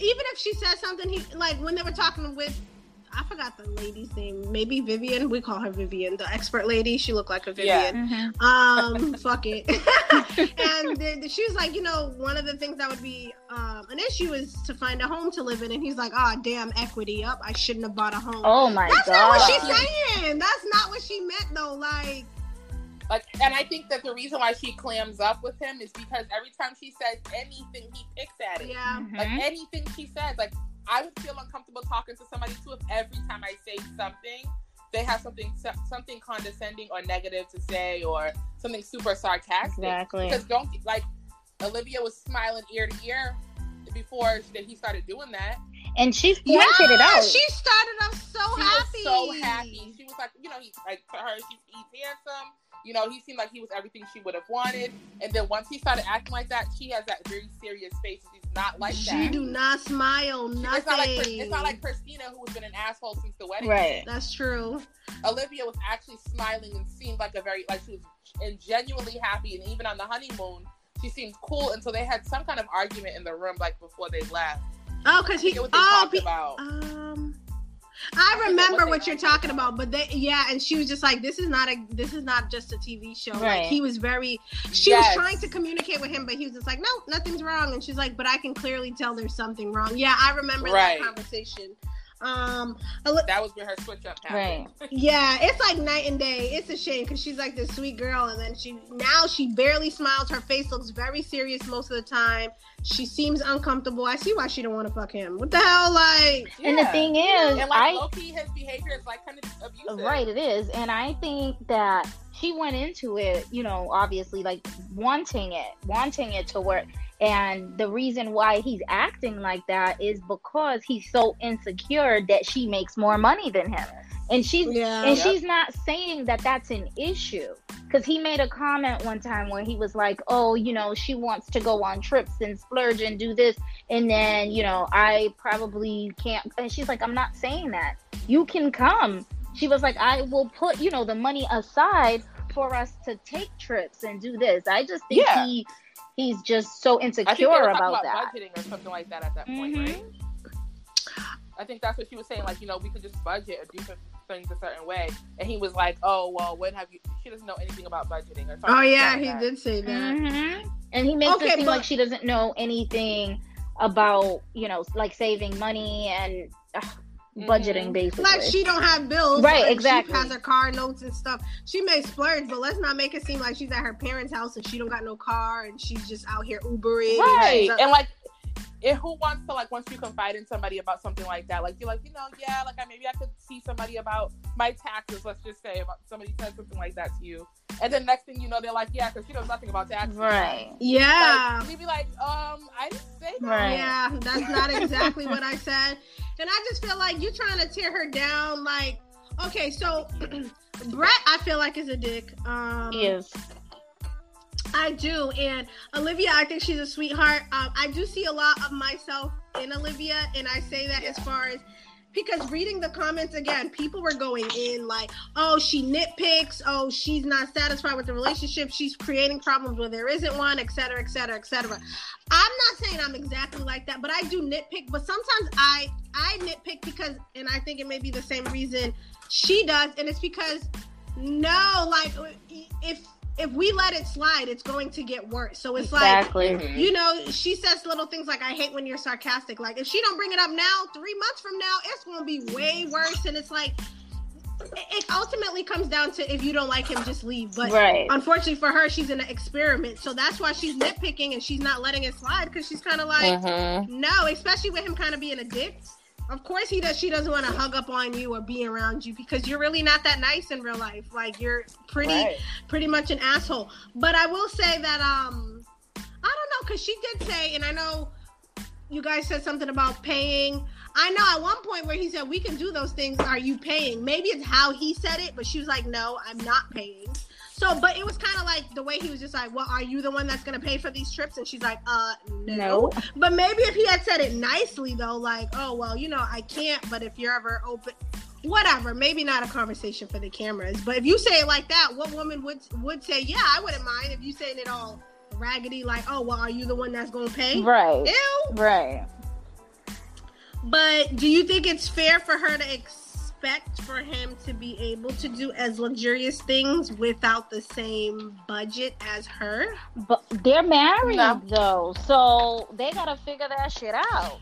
S1: even if she says something, he like when they were talking with I forgot the lady's name. Maybe Vivian. We call her Vivian, the expert lady. She looked like a
S3: Yeah.
S1: Vivian. Um, (laughs) fuck it. (laughs) and then she was like, you know, one of the things that would be um, an issue is to find a home to live in. And he's like, ah, damn, equity up. I shouldn't have bought a home.
S2: Oh my
S1: That's
S2: god.
S1: not what she's saying. That's not what she meant, though. Like,
S3: Like, and I think that the reason why she clams up with him is because every time she says anything, he picks at it.
S1: yeah.
S2: Mhm.
S3: Like anything she says, like I would feel uncomfortable talking to somebody too if every time I say something, they have something something condescending or negative to say or something super sarcastic.
S2: Exactly.
S3: Because don't like Olivia was smiling ear to ear before that he started doing that.
S2: And she's
S1: Yeah,
S2: pointed it out.
S1: she started off so
S3: she
S1: happy.
S3: was so happy. She was like, you know, he like to her, she, he's handsome. You know, he seemed like he was everything she would have wanted. And then once he started acting like that, she has that very serious face. She's not like
S1: she
S3: that.
S1: She do not smile, nothing.
S3: It's not like it's not like Christina, who has been an asshole since the wedding.
S2: Right.
S1: That's true.
S3: Olivia was actually smiling and seemed like a very like she was and genuinely happy. And even on the honeymoon, she seemed cool until they had some kind of argument in the room like before they left.
S1: Oh, because
S3: I
S1: he.
S3: what they
S1: Oh,
S3: talked
S1: be-
S3: about.
S1: um. I remember what, you're talking about, but they, yeah, and she was just like, "This is not a, this is not just a TV show." Right. Like he was very, she yes. was trying to communicate with him, but he was just like, "No, nothing's wrong," and she's like, "But I can clearly tell there's something wrong." Yeah, I remember right. that conversation. Um,
S3: that was where her switch up happened.
S1: Right. (laughs) yeah, it's like night and day. It's a shame because she's like this sweet girl, and then she now she barely smiles. Her face looks very serious most of the time. She seems uncomfortable. I see why she don't want to fuck him. What the hell, like?
S2: Yeah. And the thing is,
S3: and like I, key, his behavior is like kind of abusive.
S2: Right, it is, and I think that she went into it, you know, obviously like wanting it, wanting it to work and the reason why he's acting like that is because he's so insecure that she makes more money than him. And she's yeah, and yep. she's not saying that that's an issue because he made a comment one time where he was like, "Oh, you know, she wants to go on trips and splurge and do this, and then you know, I probably can't." And she's like, "I'm not saying that. You can come." She was like, "I will put you know the money aside for us to take trips and do this." I just think yeah. he he's just so insecure about,
S3: about, that. Budgeting or something like that at that point, mm-hmm. right? I think that's what she was saying. Like, you know, we could just budget or do things a certain way. And he was like, "Oh, well, when have you?" She doesn't know anything about budgeting or something. Oh
S1: yeah,
S3: like
S1: he that. did say that.
S2: Mm-hmm. And he makes okay, it seem but- like she doesn't know anything about you know like saving money and mm-hmm. Budgeting mm-hmm. basically.
S1: Like she don't have bills.
S2: Right,
S1: like
S2: exactly.
S1: She has her car notes and stuff. She may splurge, but let's not make it seem like she's at her parents' house and she don't got no car and she's just out here Ubering.
S3: Right. And, and like and who wants to like once you confide in somebody about something like that like you're like you know yeah like I, maybe i could see somebody about my taxes let's just say about somebody said something like that to you and then next thing you know they're like yeah because she knows nothing about taxes
S2: right
S1: yeah
S3: like, you'd be like um i didn't say that
S1: right. yeah that's not exactly what i said and i just feel like you're trying to tear her down like okay so (clears throat) brett i feel like is a dick um
S2: he is
S1: I do. And Olivia, I think she's a sweetheart. Um, I do see a lot of myself in Olivia. And I say that yeah. as far as because reading the comments again, people were going in like, oh, she nitpicks. Oh, she's not satisfied with the relationship. She's creating problems where there isn't one, etc., etc., etc. I'm not saying I'm exactly like that, but I do nitpick. But sometimes I I nitpick because, and I think it may be the same reason she does, and it's because no, like if if we let it slide, it's going to get worse. So it's exactly. like, you know, she says little things like, I hate when you're sarcastic. Like, if she don't bring it up now, three months from now, it's going to be way worse. And it's like, it ultimately comes down to if you don't like him, just leave. But right. unfortunately for her, she's in an experiment. So that's why she's nitpicking and she's not letting it slide because she's kind of like, mm-hmm. no, especially with him kind of being a dick. Of course he does. She doesn't want to hug up on you or be around you because you're really not that nice in real life. Like you're pretty, right. pretty much an asshole. But I will say that um, I don't know because she did say, and I know you guys said something about paying. I know at one point where he said we can do those things. Are you paying? Maybe it's how he said it, but she was like, no, I'm not paying. So, but it was kind of like the way he was just like, "Well, are you the one that's gonna pay for these trips?" And she's like, "Uh, no." no. But maybe if he had said it nicely though, like, "Oh, well, you know, I can't, but if you're ever open." Whatever, maybe not a conversation for the cameras, but if you say it like that, what woman would would say, "Yeah, I wouldn't mind." If you saying it all raggedy, like, "Oh, well, are you the one that's gonna pay?"
S2: Right.
S1: Ew.
S2: Right.
S1: But do you think it's fair for her to ex- expect for him to be able to do as luxurious things without the same budget as her.
S2: But they're married no. though, so they gotta figure that shit out.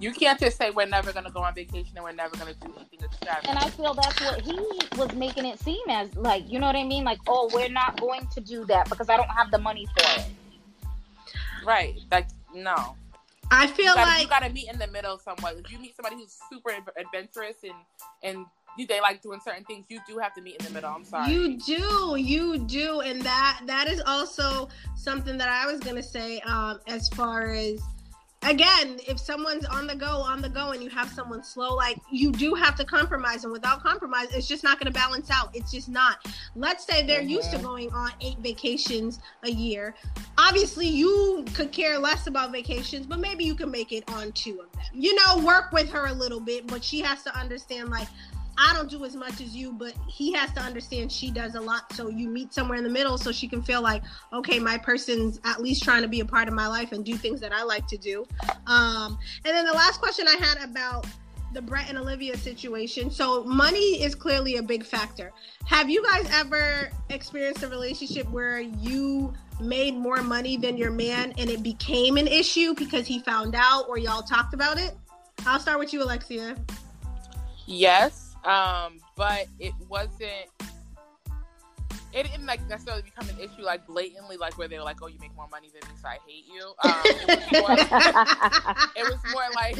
S3: You can't just say we're never gonna go on vacation and we're never gonna do anything extravagant.
S2: And I feel that's what he was making it seem as like, you know what I mean? Like, oh, we're not going to do that because I don't have the money for it.
S3: Right. Like, no.
S1: I feel
S3: you gotta,
S1: like
S3: you gotta meet in the middle somewhat. If you meet somebody who's super adventurous and and you, they like doing certain things, you do have to meet in the middle. I'm sorry.
S1: You do, you do, and that that is also something that I was gonna say. Um, as far as again, if someone's on the go, on the go, and you have someone slow, like you do have to compromise. And without compromise, it's just not going to balance out. It's just not. Let's say they're mm-hmm. used to going on eight vacations a year. Obviously, you could care less about vacations, but maybe you can make it on two of them. You know, work with her a little bit, but she has to understand, like, I don't do as much as you, but he has to understand she does a lot. So you meet somewhere in the middle so she can feel like, okay, my person's at least trying to be a part of my life and do things that I like to do. Um, and then the last question I had about the Brett and Olivia situation. So money is clearly a big factor. Have you guys ever experienced a relationship where you made more money than your man and it became an issue because he found out or y'all talked about it? I'll start with you, Alexia.
S3: Yes, um, but it wasn't. It didn't like necessarily become an issue like blatantly, like where they were like, "Oh, you make more money than me, so I hate you." Um, it, was more, (laughs) it was more like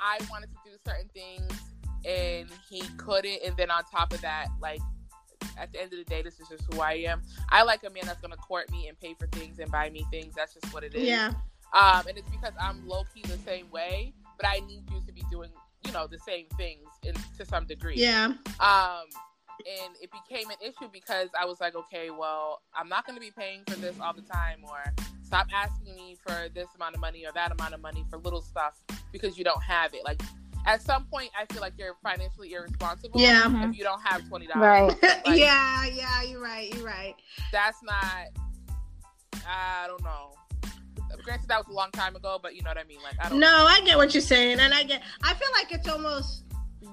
S3: I wanted to do certain things and he couldn't, and then on top of that, like at the end of the day, this is just who I am. I like a man that's gonna court me and pay for things and buy me things. That's just what it is.
S1: Yeah.
S3: Um, and it's because I'm low key the same way, but I need you to be doing, you know, the same things in to some degree.
S1: Yeah.
S3: Um, and it became an issue because I was like, okay, well, I'm not going to be paying for this all the time, or stop asking me for this amount of money or that amount of money for little stuff because you don't have it. Like at some point, I feel like you're financially irresponsible.
S1: Yeah.
S3: If you don't have twenty
S2: Right.
S3: dollars. Like, (laughs)
S1: yeah, yeah, you're right. You're right.
S3: That's not. I don't know. Granted, that was a long time ago, but you know what I mean. Like I don't.
S1: No, I get what you're saying, and I get. I feel like it's almost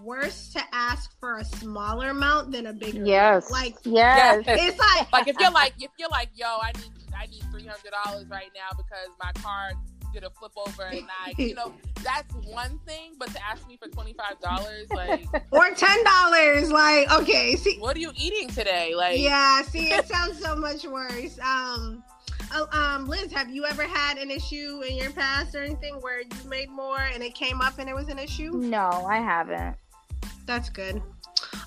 S1: worse to ask for a smaller amount than a bigger.
S2: yes.
S1: amount. Like
S2: yes.
S1: it's like (laughs)
S3: like if you're like if you're like yo i need i need three hundred dollars right now because my car did a flip over and i you know (laughs) that's one thing but to ask me for twenty five dollars like (laughs)
S1: or ten dollars. Like okay, see,
S3: what are you eating today like
S1: yeah, see, it sounds so much worse. Um. Oh, Um, Liz, have you ever had an issue in your past or anything where you made more and it came up and it was an issue?
S2: No, I haven't.
S1: That's good.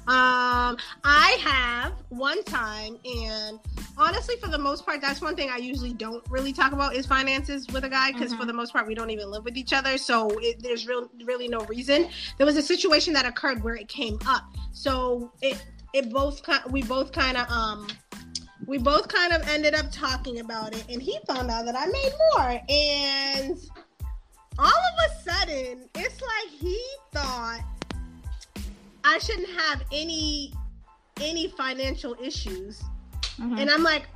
S1: Um, I have one time, and honestly, for the most part, that's one thing I usually don't really talk about is finances with a guy because
S2: Mhm.
S1: for the most part, we don't even live with each other, so it, there's real, really no reason. There was a situation that occurred where it came up, so it it both we both kind of um we both kind of ended up talking about it, and he found out that I made more, and all of a sudden, it's like he thought I shouldn't have any any financial issues.
S2: Mhm.
S1: And I'm like,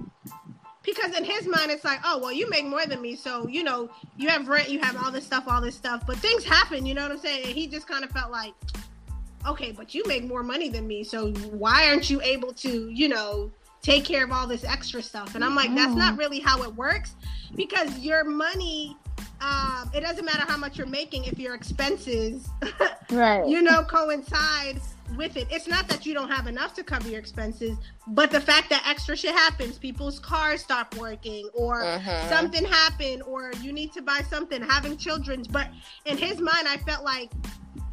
S1: because in his mind, it's like, oh, well, you make more than me. So, you know, you have rent, you have all this stuff, all this stuff. But things happen, you know what I'm saying? And he just kind of felt like, okay, but you make more money than me. So why aren't you able to, you know, take care of all this extra stuff? And I'm like, that's not really how it works because your money. Um, it doesn't matter how much you're making if your expenses (laughs)
S2: right.
S1: you know, coincide with it. It's not that you don't have enough to cover your expenses, but the fact that extra shit happens, people's cars stop working, or
S3: Mhm.
S1: something happened, or you need to buy something, having children's. But in his mind, I felt like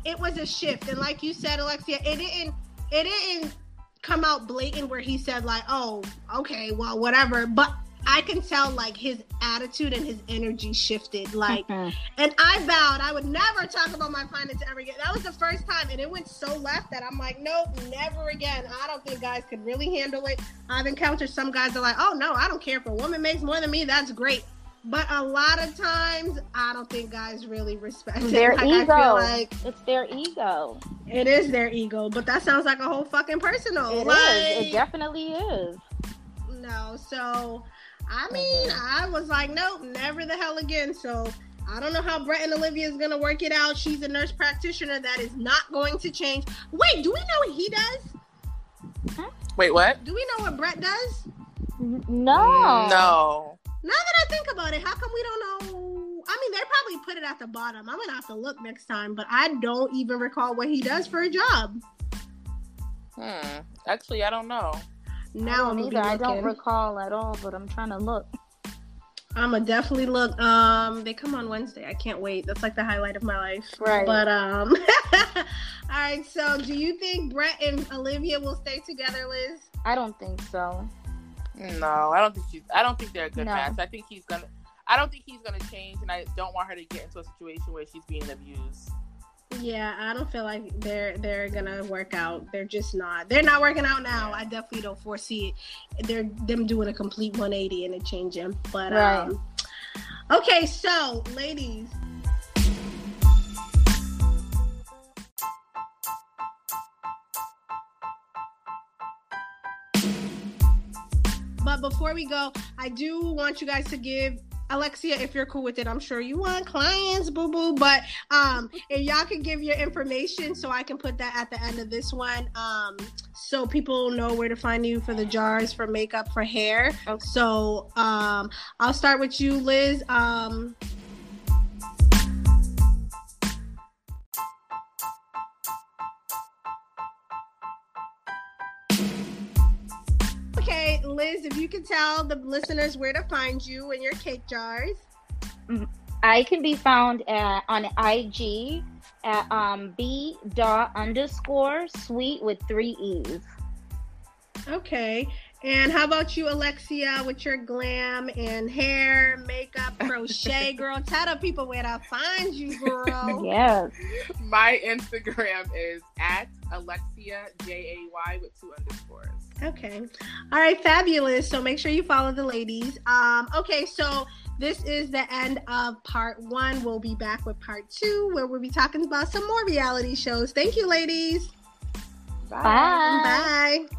S1: it was a shift, and like you said, Alexia, it didn't, it didn't come out blatant where he said like, "Oh, okay, well, whatever," but. I can tell like his attitude and his energy shifted. Like
S2: Mhm.
S1: and I vowed I would never talk about my finances ever again. That was the first time, and it went so left that I'm like, nope, never again. I don't think guys could really handle it. I've encountered some guys that are like, oh no, I don't care if a woman makes more than me. That's great. But a lot of times, I don't think guys really respect it.
S2: Their (laughs)
S1: Like,
S2: ego.
S1: I feel like
S2: it's their ego.
S1: it is their ego, but that sounds like a whole fucking personal.
S2: It is.
S1: like,
S2: It definitely is.
S1: no. So, I mean, I was like, nope, never the hell again. So, I don't know how Brett and Olivia is going to work it out. She's a nurse practitioner. That is not going to change. Wait, do we know what he does?
S3: wait what
S1: Do we know what Brett does?
S2: No.
S3: no
S1: Now that I think about it, how come we don't know? I mean, they probably put it at the bottom. I'm going to have to look next time, but I don't even recall what he does for a job.
S3: hmm. actually i don't know
S1: Now
S2: I
S1: I'm
S2: don't either. I don't recall at all, but I'm trying to look.
S1: I'm gonna definitely look. Um, they come on Wednesday. I can't wait. That's like the highlight of my life.
S2: Right.
S1: But um, (laughs) all right. So, do you think Brett and Olivia will stay together, Liz?
S2: I don't think so.
S3: No i don't think she's i don't think they're a good
S2: No.
S3: match i think he's gonna i don't think he's gonna change and i don't want her to get into a situation where she's being abused
S1: Yeah, I don't feel like they're they're gonna work out. They're just not. They're not working out now. I definitely don't foresee it. They're them doing a complete 180 and a change him. But
S2: Right.
S1: um, okay. So, ladies. But before we go, I do want you guys to give Alexia, if you're cool with it, I'm sure you want clients, boo boo. But um, if y'all can give your information so I can put that at the end of this one, um, so people know where to find you for the jars, for makeup, for hair.
S2: Okay.
S1: So um, I'll start with you, Liz. Um, Liz, if you can tell the listeners where to find you and your cake jars.
S2: I can be found at, on IG at um, b dot underscore sweet with three e's.
S1: Okay. And how about you, Alexia, with your glam and hair, makeup, (laughs) crochet, girl? Tell the people where to find you, girl. (laughs)
S2: Yes.
S3: My Instagram is at Alexia J A Y with two underscores.
S1: Okay. All right, fabulous. So make sure you follow the ladies. Um, okay, so this is the end of part one. We'll be back with part two, where we'll be talking about some more reality shows. Thank you, ladies.
S2: Bye.
S1: Bye.